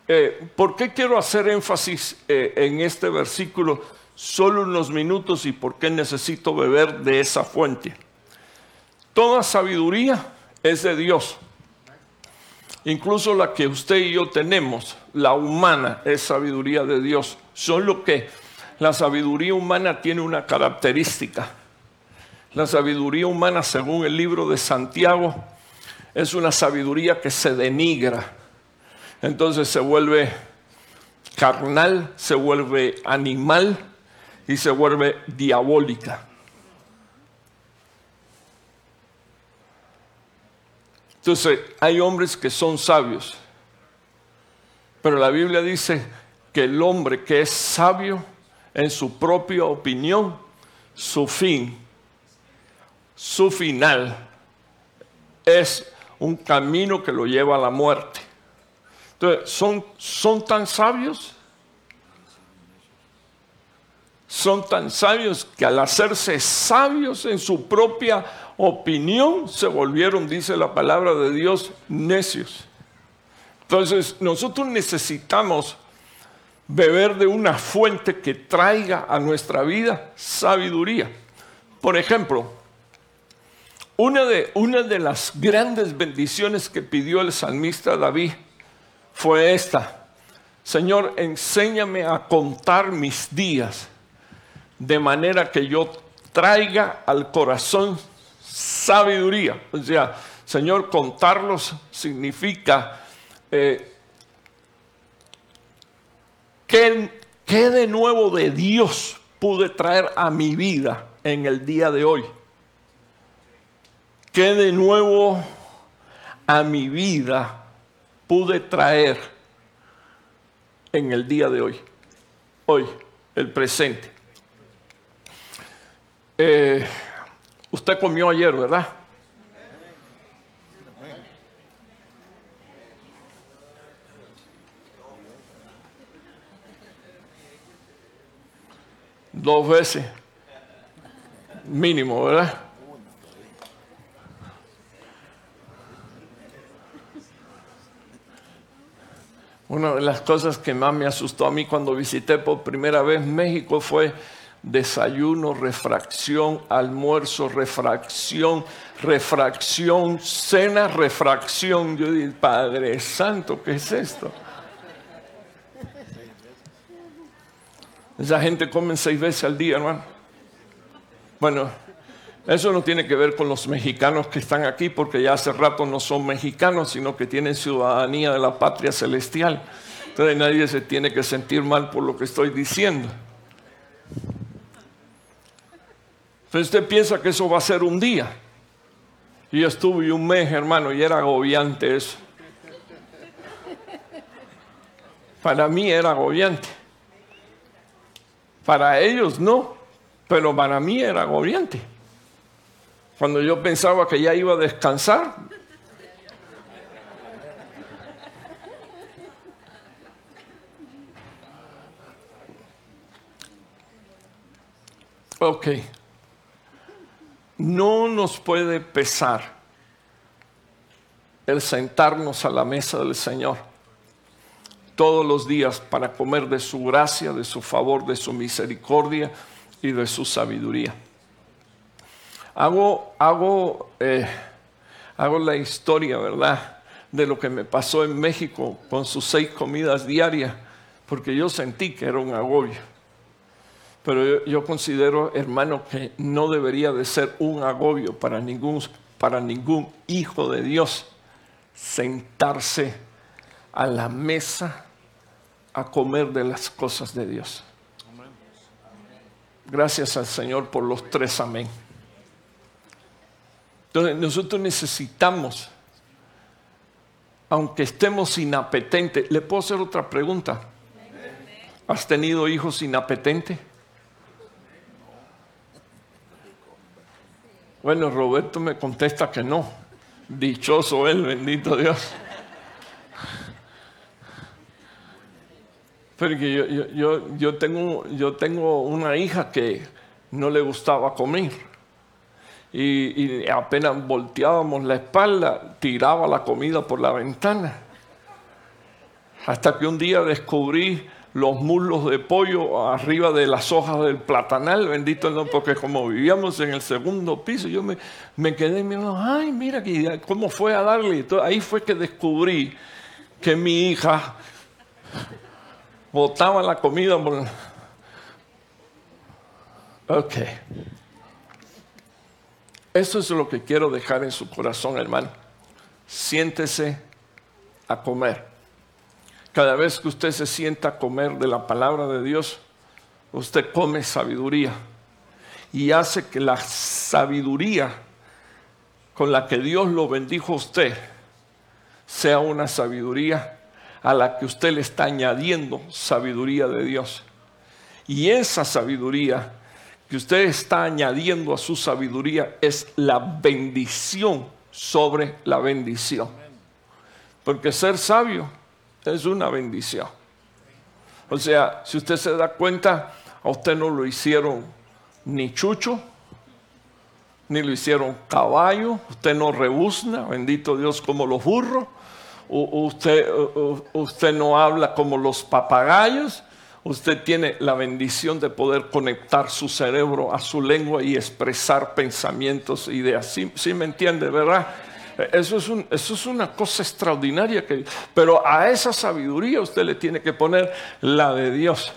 [SPEAKER 1] Eh, ¿Por qué quiero hacer énfasis eh, en este versículo solo unos minutos y por qué necesito beber de esa fuente? Toda sabiduría es de Dios. Incluso la que usted y yo tenemos, la humana, es sabiduría de Dios. Solo que la sabiduría humana tiene una característica. La sabiduría humana, según el libro de Santiago, es una sabiduría que se denigra. Entonces se vuelve carnal, se vuelve animal y se vuelve diabólica. Entonces hay hombres que son sabios, pero la Biblia dice que el hombre que es sabio en su propia opinión, su fin, su final es un camino que lo lleva a la muerte. Entonces, ¿son, son tan sabios? Son tan sabios que al hacerse sabios en su propia opinión, se volvieron, dice la palabra de Dios, necios. Entonces, nosotros necesitamos beber de una fuente que traiga a nuestra vida sabiduría. Por ejemplo, una de, una de las grandes bendiciones que pidió el salmista David fue esta. Señor, enséñame a contar mis días de manera que yo traiga al corazón sabiduría. O sea, Señor, contarlos significa eh, ¿qué, ¿qué de nuevo de Dios pude traer a mi vida en el día de hoy? que de nuevo a mi vida pude traer en el día de hoy, hoy, el presente. Eh, usted comió ayer, ¿verdad? Dos veces, mínimo, ¿verdad? Una de las cosas que más me asustó a mí cuando visité por primera vez México fue desayuno, refracción, almuerzo, refracción, refracción, cena, refracción. Yo dije, Padre Santo, ¿qué es esto? Esa gente come seis veces al día, hermano. Bueno, eso no tiene que ver con los mexicanos que están aquí, porque ya hace rato no son mexicanos, sino que tienen ciudadanía de la patria celestial. Entonces nadie se tiene que sentir mal por lo que estoy diciendo. Entonces usted piensa que eso va a ser un día. Yo estuve un mes, hermano, y era agobiante eso. Para mí era agobiante. Para ellos no, pero para mí era agobiante. Cuando yo pensaba que ya iba a descansar, Ok. No nos puede pesar el sentarnos a la mesa del Señor todos los días para comer de su gracia, de su favor, de su misericordia y de su sabiduría. Hago, hago, eh, hago la historia, ¿verdad?, de lo que me pasó en México con sus seis comidas diarias, porque yo sentí que era un agobio. Pero yo, considero, hermano, que no debería de ser un agobio para ningún, para ningún hijo de Dios sentarse a la mesa a comer de las cosas de Dios. Gracias al Señor por los tres amén. Entonces nosotros necesitamos, aunque estemos inapetentes, ¿le puedo hacer otra pregunta? ¿Has tenido hijos inapetentes? Bueno, Roberto me contesta que no. Dichoso él, bendito Dios. Porque yo, yo, yo, tengo, yo tengo una hija que no le gustaba comer. Y, apenas volteábamos la espalda, tiraba la comida por la ventana. Hasta que un día descubrí los muslos de pollo arriba de las hojas del platanal, bendito no, porque como vivíamos en el segundo piso, yo me, me quedé mirando, ay, mira cómo fue a darle. ahí fue que descubrí que mi hija botaba la comida. Ok. Eso es lo que quiero dejar en su corazón, hermano. Siéntese a comer. Cada vez que usted se sienta a comer de la palabra de Dios, usted come sabiduría y hace que la sabiduría con la que Dios lo bendijo a usted sea una sabiduría a la que usted le está añadiendo sabiduría de Dios. Y esa sabiduría que usted está añadiendo a su sabiduría es la bendición sobre la bendición. Porque ser sabio es una bendición. O sea, si usted se da cuenta, a usted no lo hicieron ni chucho, ni lo hicieron caballo, usted no rebuzna, bendito Dios, como los burros, usted, no habla como los papagayos, usted tiene la bendición de poder conectar su cerebro a su lengua y expresar pensamientos, ideas. ¿Sí, me entiende, verdad? Eso es, eso es una cosa extraordinaria. Pero a esa sabiduría usted le tiene que poner la de Dios.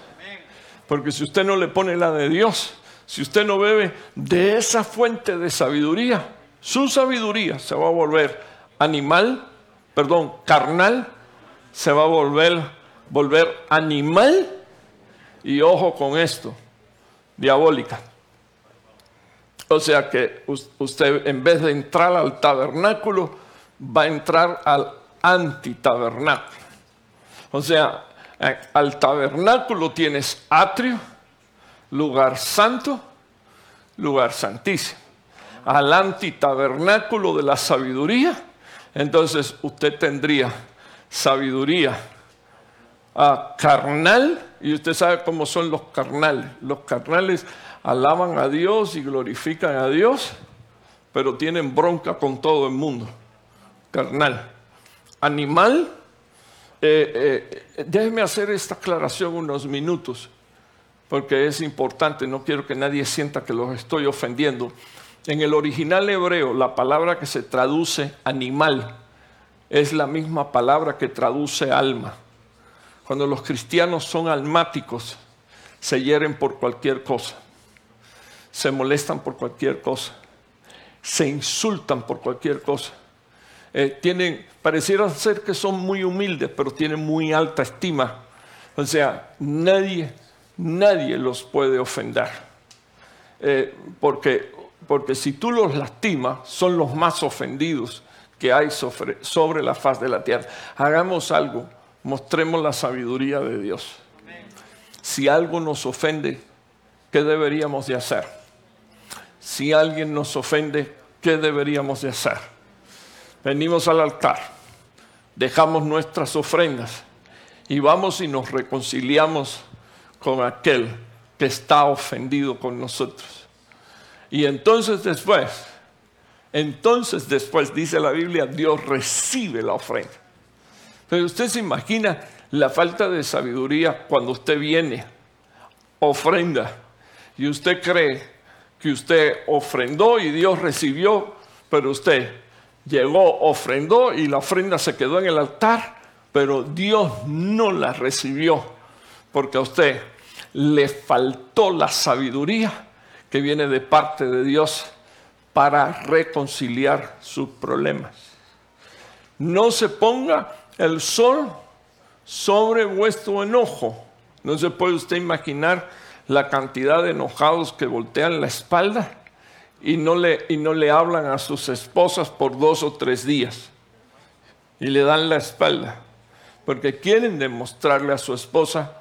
[SPEAKER 1] Porque si usted no le pone la de Dios, si usted no bebe de esa fuente de sabiduría, su sabiduría se va a volver animal, perdón, carnal, se va a volver, volver animal y ojo con esto, diabólica. O sea que usted en vez de entrar al tabernáculo, va a entrar al antitabernáculo. O sea, al tabernáculo tienes atrio, lugar santo, lugar santísimo. Al antitabernáculo de la sabiduría, entonces usted tendría sabiduría ah, carnal, y usted sabe cómo son los carnales. Los carnales alaban a Dios y glorifican a Dios, pero tienen bronca con todo el mundo. Carnal. Animal, eh, eh, déjeme hacer esta aclaración unos minutos, porque es importante, no quiero que nadie sienta que los estoy ofendiendo. En el original hebreo, la palabra que se traduce animal es la misma palabra que traduce alma. Cuando los cristianos son almáticos, se hieren por cualquier cosa, se molestan por cualquier cosa, se insultan por cualquier cosa. Eh, tienen, parecieran ser que son muy humildes, pero tienen muy alta estima. O sea, nadie, nadie los puede ofender. Eh, porque, porque si tú los lastimas, son los más ofendidos que hay sobre, la faz de la tierra. Hagamos algo mostremos la sabiduría de Dios. Si algo nos ofende, ¿qué deberíamos de hacer? Si alguien nos ofende, ¿qué deberíamos de hacer? Venimos al altar, dejamos nuestras ofrendas y vamos y nos reconciliamos con aquel que está ofendido con nosotros. Y entonces después, entonces después dice la Biblia, Dios recibe la ofrenda. Pero usted se imagina la falta de sabiduría cuando usted viene, ofrenda, y usted cree que usted ofrendó y Dios recibió, pero usted llegó, ofrendó y la ofrenda se quedó en el altar, pero Dios no la recibió, porque a usted le faltó la sabiduría que viene de parte de Dios para reconciliar sus problemas. No se ponga el sol sobre vuestro enojo. No se puede usted imaginar la cantidad de enojados que voltean la espalda y no le, y no le hablan a sus esposas por dos o tres días y le dan la espalda porque quieren demostrarle a su esposa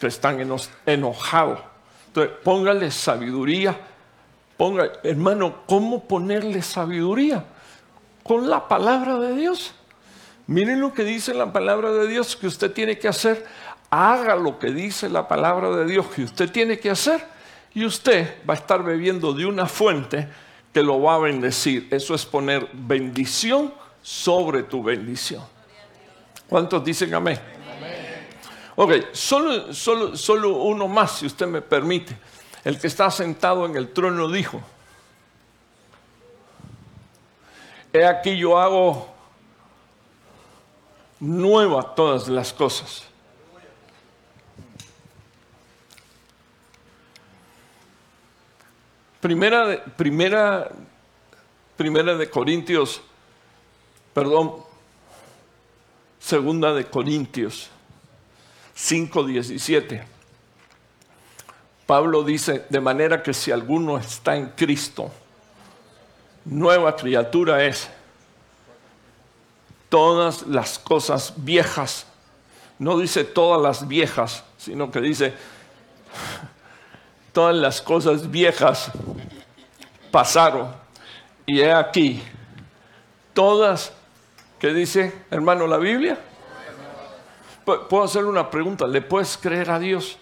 [SPEAKER 1] que están enojados. Entonces, póngale sabiduría. Ponga, hermano, ¿cómo ponerle sabiduría? Con la palabra de Dios. Miren lo que dice la palabra de Dios que usted tiene que hacer. Haga lo que dice la palabra de Dios que usted tiene que hacer y usted va a estar bebiendo de una fuente que lo va a bendecir. Eso es poner bendición sobre tu bendición. ¿Cuántos dicen amén? Ok, solo, solo, solo uno más, si usted me permite. El que está sentado en el trono dijo, he aquí yo hago nueva todas las cosas. Primera primera, primera de Corintios, perdón, segunda de Corintios 5:17. Pablo dice, de manera que si alguno está en Cristo, nueva criatura es todas las cosas viejas. No dice todas las viejas, sino que dice todas las cosas viejas pasaron. Y he aquí, todas, ¿qué dice hermano la Biblia? Puedo hacer una pregunta, ¿le puedes creer a Dios?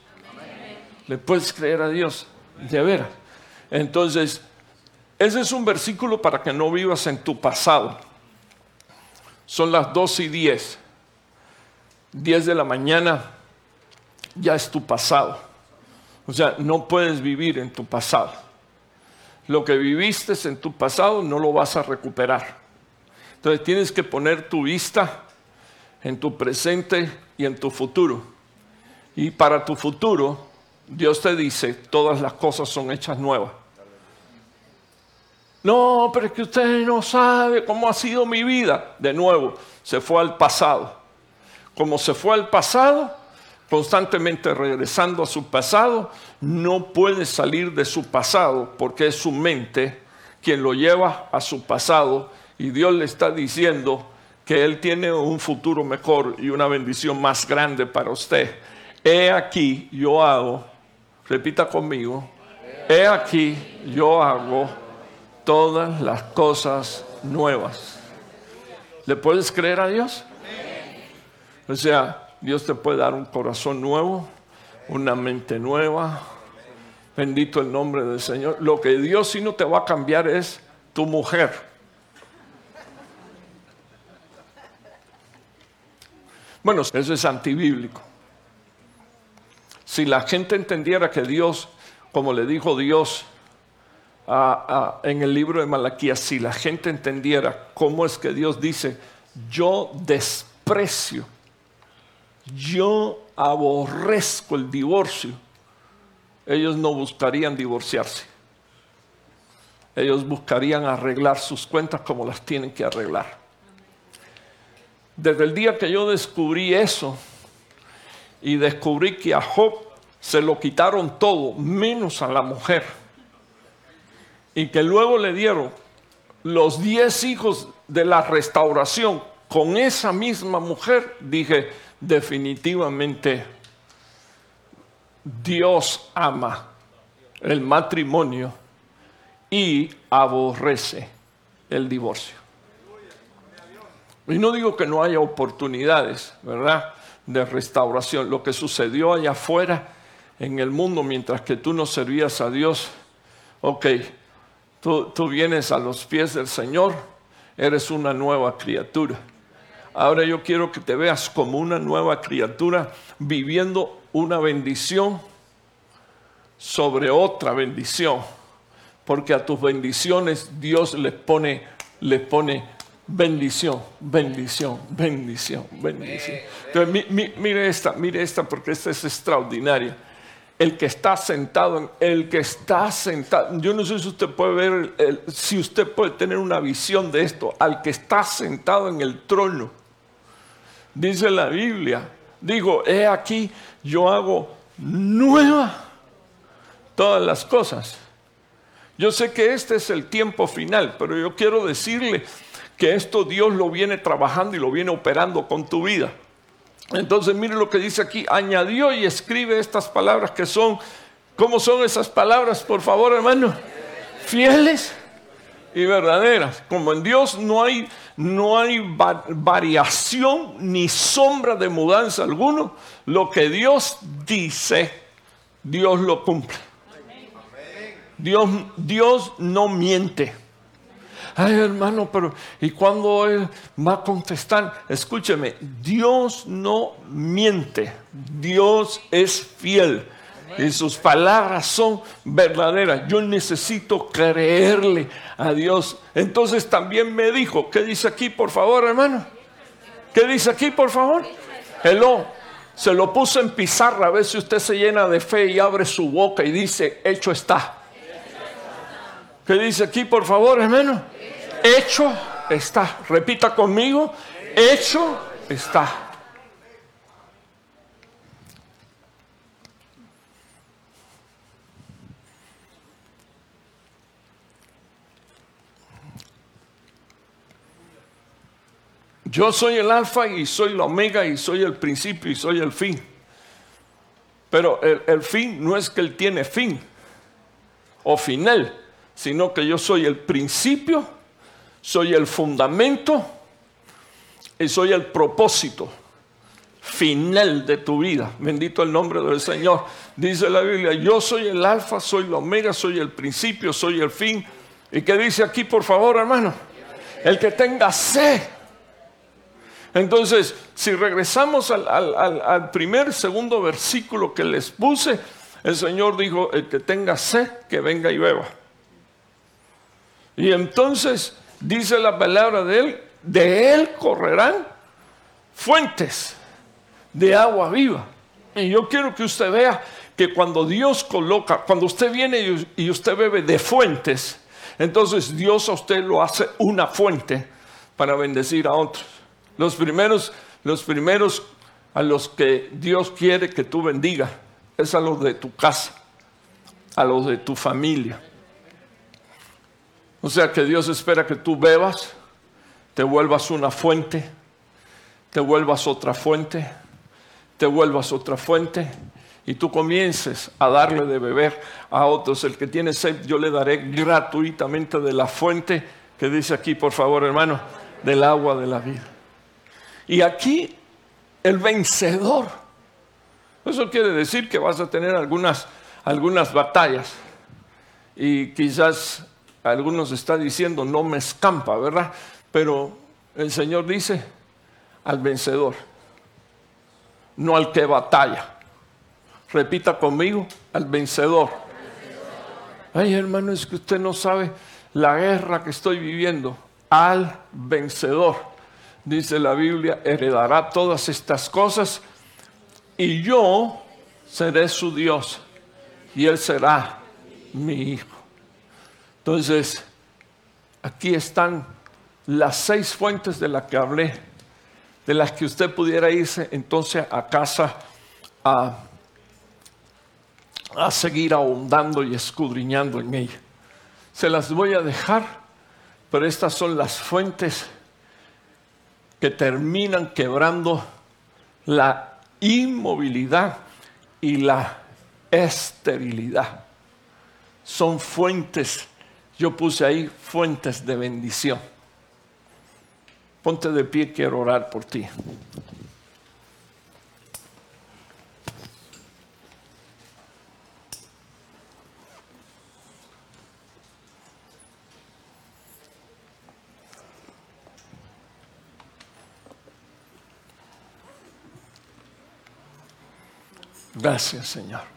[SPEAKER 1] ¿Le puedes creer a Dios? De veras. Entonces, ese es un versículo para que no vivas en tu pasado son las 12 y 10. 10 de la mañana ya es tu pasado. O sea, no puedes vivir en tu pasado. Lo que viviste en tu pasado no lo vas a recuperar. Entonces tienes que poner tu vista en tu presente y en tu futuro. Y para tu futuro, Dios te dice, todas las cosas son hechas nuevas. No, pero es que usted no sabe cómo ha sido mi vida. De nuevo, se fue al pasado. Como se fue al pasado, constantemente regresando a su pasado, no puede salir de su pasado porque es su mente quien lo lleva a su pasado y Dios le está diciendo que Él tiene un futuro mejor y una bendición más grande para usted. He aquí yo hago, repita conmigo, he aquí yo hago todas las cosas nuevas. ¿Le puedes creer a Dios? O sea, Dios te puede dar un corazón nuevo, una mente nueva. Bendito el nombre del Señor. Lo que Dios sí no te va a cambiar es tu mujer. Bueno, eso es antibíblico. Si la gente entendiera que Dios, como le dijo Dios en el libro de Malaquías, si la gente entendiera cómo es que Dios dice, yo desprecio, yo aborrezco el divorcio, ellos no buscarían divorciarse. Ellos buscarían arreglar sus cuentas como las tienen que arreglar. Desde el día que yo descubrí eso y descubrí que a Job se lo quitaron todo, menos a la mujer, y que luego le dieron los diez hijos de la restauración con esa misma mujer, dije, definitivamente Dios ama el matrimonio y aborrece el divorcio. Y no digo que no haya oportunidades, ¿verdad? De restauración. Lo que sucedió allá afuera en el mundo mientras que tú no servías a Dios, ok, tú, tú vienes a los pies del Señor, eres una nueva criatura. Ahora yo quiero que te veas como una nueva criatura viviendo una bendición sobre otra bendición. Porque a tus bendiciones Dios les pone, les pone bendición, bendición, bendición, bendición. Entonces, mire esta, mire esta porque esta es extraordinaria. El que está sentado, en, el que está sentado, yo no sé si usted puede ver, si usted puede tener una visión de esto, al que está sentado en el trono, dice la Biblia, digo, he aquí, yo hago nueva todas las cosas. Yo sé que este es el tiempo final, pero yo quiero decirle que esto Dios lo viene trabajando y lo viene operando con tu vida. Entonces mire lo que dice aquí, añadió y escribe estas palabras que son, ¿cómo son esas palabras, por favor, hermano? Fieles y verdaderas. Como en Dios no hay, no hay variación ni sombra de mudanza alguno, lo que Dios dice, Dios lo cumple. Dios, Dios no miente ay hermano, pero ¿y cuándo Él va a contestar? Escúcheme, Dios no miente, Dios es fiel. Y sus palabras son verdaderas. Yo necesito creerle a Dios. Entonces también me dijo, ¿qué dice aquí, por favor, hermano? ¿Qué dice aquí, por favor? Hello. Se lo puso en pizarra, a ver si usted se llena de fe y abre su boca y dice, hecho está. ¿Qué dice aquí, por favor, hermano? Hecho está. Repita conmigo, hecho está. Yo soy el alfa y soy la omega y soy el principio y soy el fin. Pero el, el, fin no es que él tiene fin o final sino que yo soy el principio, soy el fundamento y soy el propósito final de tu vida. Bendito el nombre del Señor. Dice la Biblia, yo soy el alfa, soy la omega, soy el principio, soy el fin. ¿Y qué dice aquí, por favor, hermano? El que tenga sed. Entonces, si regresamos al, al primer, segundo versículo que les puse, el Señor dijo, el que tenga sed, que venga y beba. Y entonces dice la palabra de él, de él correrán fuentes de agua viva. Y yo quiero que usted vea que cuando Dios coloca, cuando usted viene y usted bebe de fuentes, entonces Dios a usted lo hace una fuente para bendecir a otros. Los primeros, los primeros a los que Dios quiere que tú bendiga es a los de tu casa, a los de tu familia. O sea que Dios espera que tú bebas, te vuelvas una fuente, te vuelvas otra fuente, te vuelvas otra fuente y tú comiences a darle de beber a otros. El que tiene sed, yo le daré gratuitamente de la fuente que dice aquí, por favor, hermano, del agua de la vida. Y aquí el vencedor. Eso quiere decir que vas a tener algunas, algunas batallas. Y quizás algunos está diciendo, no me escampa, ¿verdad? Pero el Señor dice, al vencedor, no al que batalla. Repita conmigo, al vencedor. Ay, hermano, es que usted no sabe la guerra que estoy viviendo. Al vencedor, dice la Biblia, heredará todas estas cosas y yo seré su Dios y él será mi hijo. Entonces, aquí están las seis fuentes de las que hablé, de las que usted pudiera irse entonces a casa a, seguir ahondando y escudriñando en ella. Se las voy a dejar, pero estas son las fuentes que terminan quebrando la inmovilidad y la esterilidad. Son fuentes, yo puse ahí fuentes de bendición. Ponte de pie, quiero orar por ti. Gracias, Señor.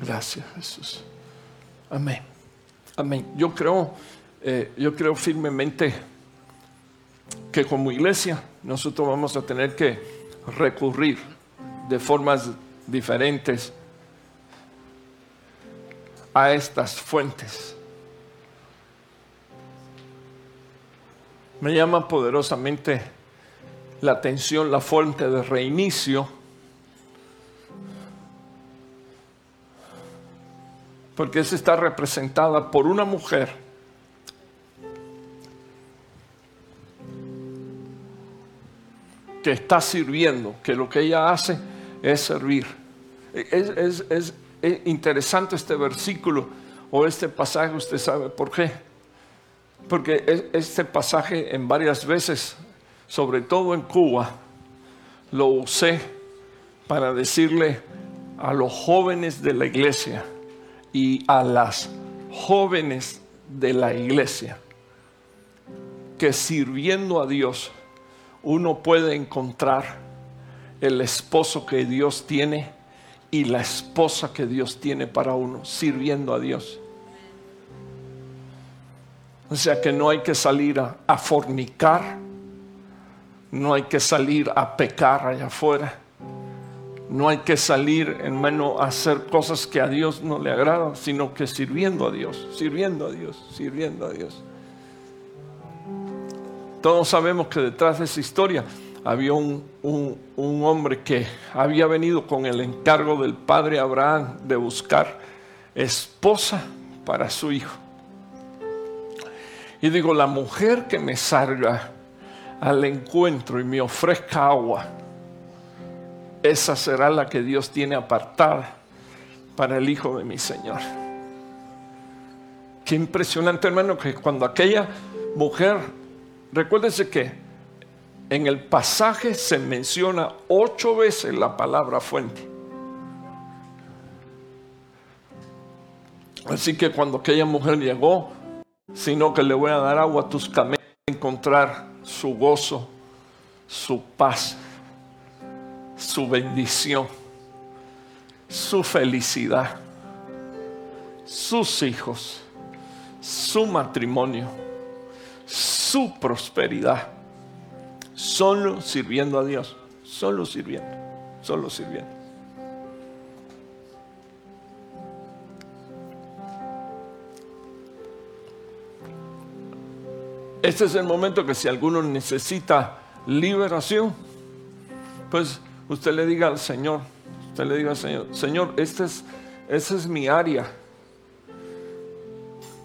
[SPEAKER 1] Gracias, Jesús. Amén. Amén. Yo creo, eh, yo creo firmemente que como iglesia nosotros vamos a tener que recurrir de formas diferentes a estas fuentes. Me llama poderosamente la atención la fuente de reinicio, porque esa está representada por una mujer que está sirviendo, que lo que ella hace es servir. Es, es, es, es interesante este versículo o este pasaje, usted sabe por qué. Porque este pasaje en varias veces, sobre todo en Cuba, lo usé para decirle a los jóvenes de la iglesia y a las jóvenes de la iglesia que sirviendo a Dios uno puede encontrar el esposo que Dios tiene y la esposa que Dios tiene para uno, sirviendo a Dios. O sea que no hay que salir a, fornicar, no hay que salir a pecar allá afuera, no hay que salir, hermano, a hacer cosas que a Dios no le agradan, sino que sirviendo a Dios, sirviendo a Dios, sirviendo a Dios. Todos sabemos que detrás de esa historia había un, hombre que había venido con el encargo del padre Abraham de buscar esposa para su hijo. Y digo, la mujer que me salga al encuentro y me ofrezca agua, esa será la que Dios tiene apartada para el hijo de mi Señor. Qué impresionante, hermano, que cuando aquella mujer, recuérdense que en el pasaje se menciona ocho veces la palabra fuente. Así que cuando aquella mujer llegó, sino que le voy a dar agua a tus camellos, encontrar su gozo, su paz, su bendición, su felicidad, sus hijos, su matrimonio, su prosperidad solo sirviendo a Dios, solo sirviendo, solo sirviendo. Este es el momento que si alguno necesita liberación, pues usted le diga al Señor, usted le diga al Señor, Señor, esta es, es mi área,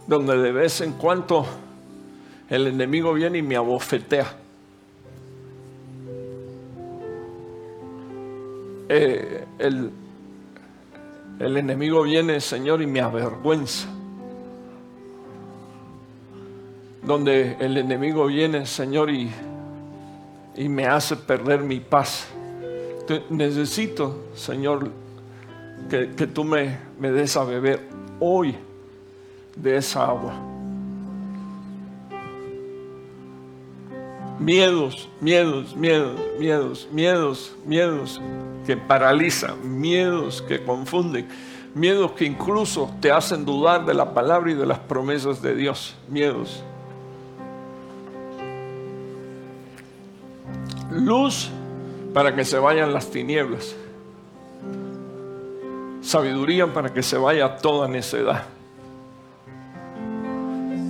[SPEAKER 1] donde de vez en cuando el enemigo viene y me abofetea. eh, el, el enemigo viene, Señor, y me avergüenza. Donde el enemigo viene, Señor, y, y me hace perder mi paz. Necesito, Señor, que, que tú me, me des a beber hoy de esa agua. Miedos, miedos, miedos, miedos, miedos, miedos que paralizan, miedos que confunden, miedos que incluso te hacen dudar de la palabra y de las promesas de Dios, miedos. Luz para que se vayan las tinieblas. Sabiduría para que se vaya toda necedad.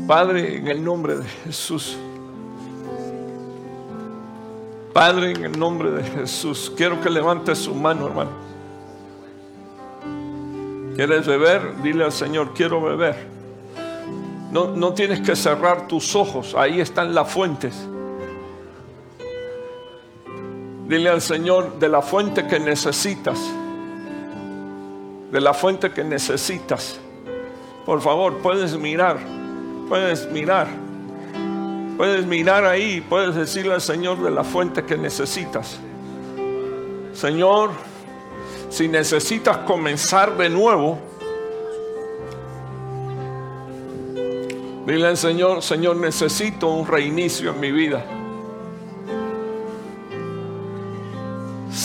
[SPEAKER 1] Padre, en el nombre de Jesús. Padre, en el nombre de Jesús, quiero que levante su mano, hermano. ¿Quieres beber? Dile al Señor, quiero beber. No, no tienes que cerrar tus ojos, ahí están las fuentes. Dile al Señor de la fuente que necesitas, de la fuente que necesitas. Por favor, puedes mirar, puedes mirar. Puedes mirar ahí, puedes decirle al Señor de la fuente que necesitas. Señor, si necesitas comenzar de nuevo, dile al Señor, Señor, necesito un reinicio en mi vida.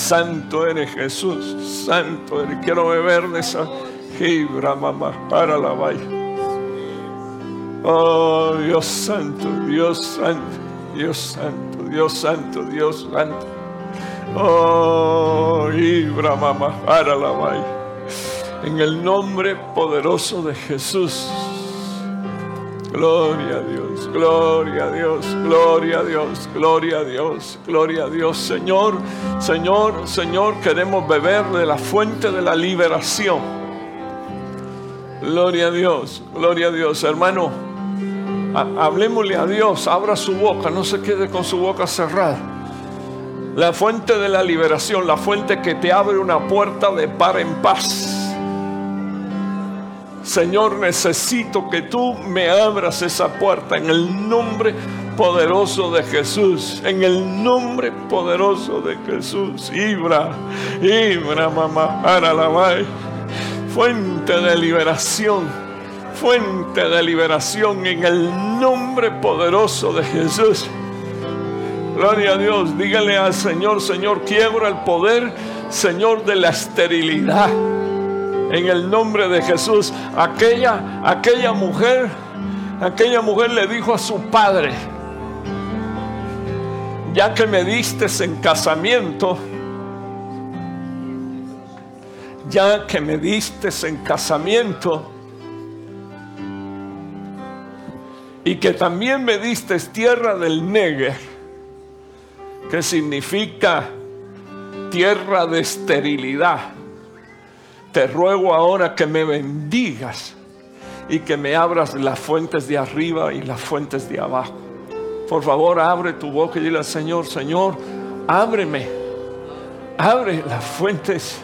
[SPEAKER 1] Santo eres Jesús, santo eres. Quiero beber de esa gibra, mamá, para la valla. Oh Dios santo, Dios santo, Dios santo, Dios santo, Dios santo. Oh, Ibra mamá, para la vaya. En el nombre poderoso de Jesús. Gloria a Dios, gloria a Dios, gloria a Dios, gloria a Dios, gloria a Dios. Señor, Señor, Señor, queremos beber de la fuente de la liberación. Gloria a Dios, gloria a Dios, hermano hablemosle a Dios, abra su boca, no se quede con su boca cerrada. La fuente de la liberación, la fuente que te abre una puerta de par en paz. Señor, necesito que tú me abras esa puerta en el nombre poderoso de Jesús. En el nombre poderoso de Jesús. Ibra, Ibra, mamá, para la Fuente de liberación fuente de liberación en el nombre poderoso de Jesús. Gloria a Dios. Dígale al Señor, Señor, quiebra el poder, Señor, de la esterilidad. En el nombre de Jesús. Aquella, aquella mujer, aquella mujer le dijo a su padre, ya que me diste en casamiento, ya que me diste en casamiento, y que también me diste tierra del Negev, que significa tierra de esterilidad. Te ruego ahora que me bendigas y que me abras las fuentes de arriba y las fuentes de abajo. Por favor, abre tu boca y dile al Señor, Señor, ábreme, abre las fuentes.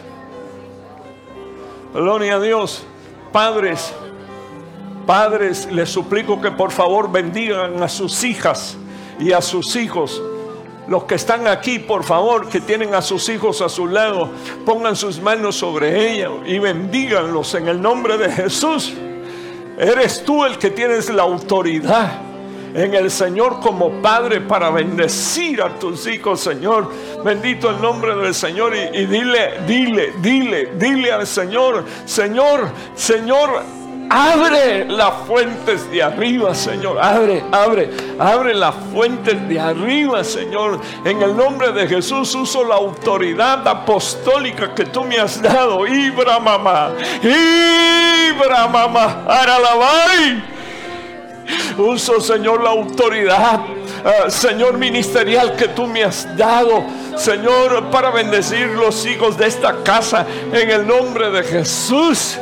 [SPEAKER 1] Gloria a Dios, padres Padres, les suplico que por favor bendigan a sus hijas y a sus hijos. Los que están aquí, por favor, que tienen a sus hijos a su lado, pongan sus manos sobre ellos y bendíganlos en el nombre de Jesús. Eres tú el que tienes la autoridad en el Señor como Padre para bendecir a tus hijos, Señor. Bendito el nombre del Señor y, y dile, dile, dile, dile al Señor, Señor, Señor, Abre las fuentes de arriba, Señor. Abre, abre, abre las fuentes de arriba, Señor. En el nombre de Jesús uso la autoridad apostólica que tú me has dado. Ibra mamá, Ibra mamá, Aralabai. Uso, Señor, la autoridad, ah, Señor, ministerial que tú me has dado, Señor, para bendecir los hijos de esta casa en el nombre de Jesús.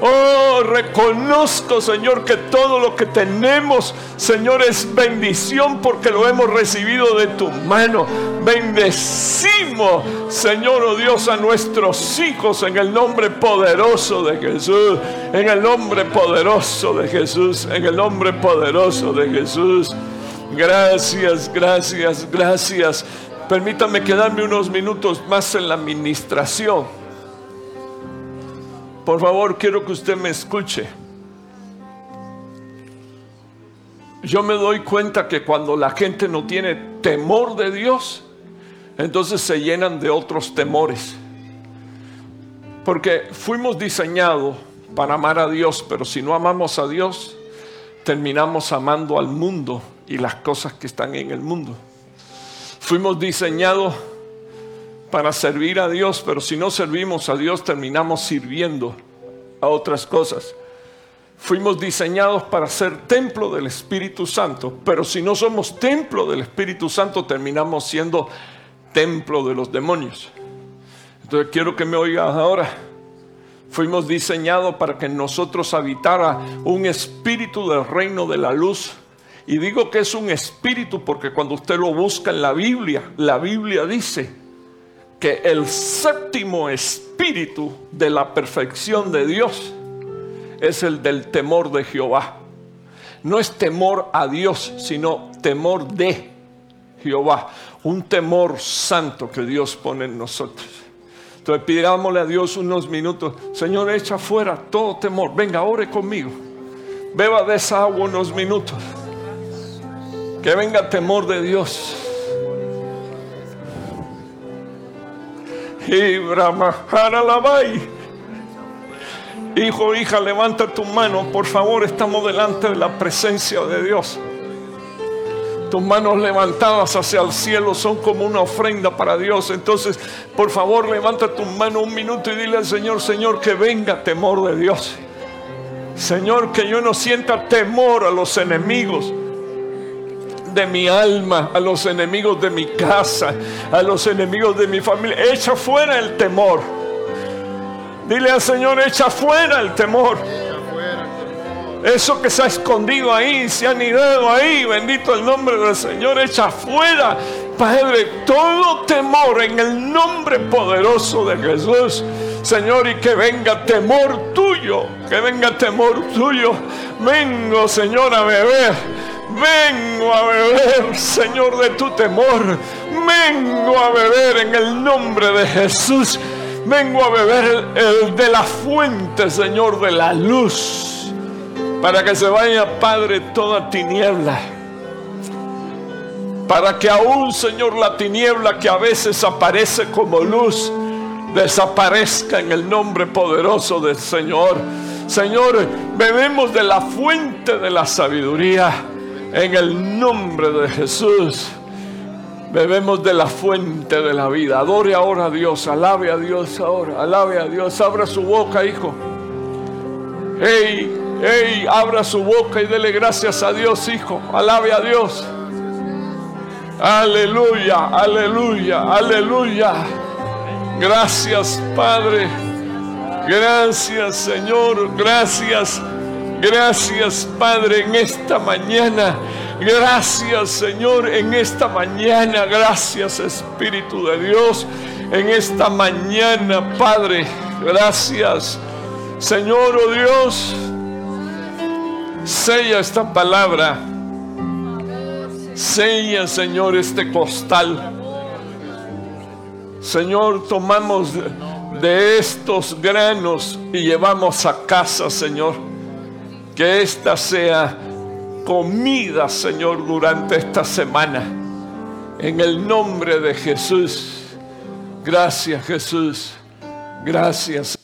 [SPEAKER 1] Oh, reconozco, Señor, que todo lo que tenemos, Señor, es bendición porque lo hemos recibido de tu mano. Bendecimos, Señor, oh Dios, a nuestros hijos en el nombre poderoso de Jesús. En el nombre poderoso de Jesús. En el nombre poderoso de Jesús. Gracias, gracias, gracias. Permítame quedarme unos minutos más en la administración. Por favor, quiero que usted me escuche. Yo me doy cuenta que cuando la gente no tiene temor de Dios, entonces se llenan de otros temores. Porque fuimos diseñados para amar a Dios, pero si no amamos a Dios, terminamos amando al mundo y las cosas que están en el mundo. Fuimos diseñados para servir a Dios, pero si no servimos a Dios terminamos sirviendo a otras cosas. Fuimos diseñados para ser templo del Espíritu Santo, pero si no somos templo del Espíritu Santo terminamos siendo templo de los demonios. Entonces quiero que me oigas ahora. Fuimos diseñados para que nosotros habitara un espíritu del reino de la luz. Y digo que es un espíritu porque cuando usted lo busca en la Biblia, la Biblia dice que el séptimo espíritu de la perfección de Dios es el del temor de Jehová. No es temor a Dios, sino temor de Jehová. Un temor santo que Dios pone en nosotros. Entonces pidámosle a Dios unos minutos. Señor, echa fuera todo temor. Venga, ore conmigo. Beba de esa agua unos minutos. Que venga temor de Dios. Hijo, hija, levanta tu mano. Por favor, estamos delante de la presencia de Dios. Tus manos levantadas hacia el cielo son como una ofrenda para Dios. Entonces, por favor, levanta tu mano un minuto y dile al Señor, Señor, que venga temor de Dios. Señor, que yo no sienta temor a los enemigos de mi alma, a los enemigos de mi casa, a los enemigos de mi familia. Echa fuera el temor. Dile al Señor, echa fuera el temor. Eso que se ha escondido ahí, se ha nidado ahí, bendito el nombre del Señor, echa fuera, Padre, todo temor en el nombre poderoso de Jesús. Señor, y que venga temor tuyo, que venga temor tuyo. Vengo, Señor, a beber Vengo a beber, Señor, de tu temor. Vengo a beber en el nombre de Jesús. Vengo a beber el, de la fuente, Señor, de la luz. Para que se vaya, Padre, toda tiniebla. Para que aún, Señor, la tiniebla que a veces aparece como luz, desaparezca en el nombre poderoso del Señor. Señor, bebemos de la fuente de la sabiduría en el nombre de Jesús. Bebemos de la fuente de la vida. Adore ahora a Dios. Alabe a Dios ahora. Alabe a Dios. Abra su boca, hijo. Hey, hey, abra su boca y dele gracias a Dios, hijo. Alabe a Dios. Aleluya, aleluya, aleluya. Gracias, Padre. Gracias, Señor. Gracias. Gracias Padre en esta mañana. Gracias Señor en esta mañana. Gracias Espíritu de Dios en esta mañana Padre. Gracias Señor oh Dios. Sella esta palabra. Sella Señor este costal. Señor, tomamos de estos granos y llevamos a casa, Señor que esta sea comida, Señor, durante esta semana. En el nombre de Jesús. Gracias, Jesús. Gracias.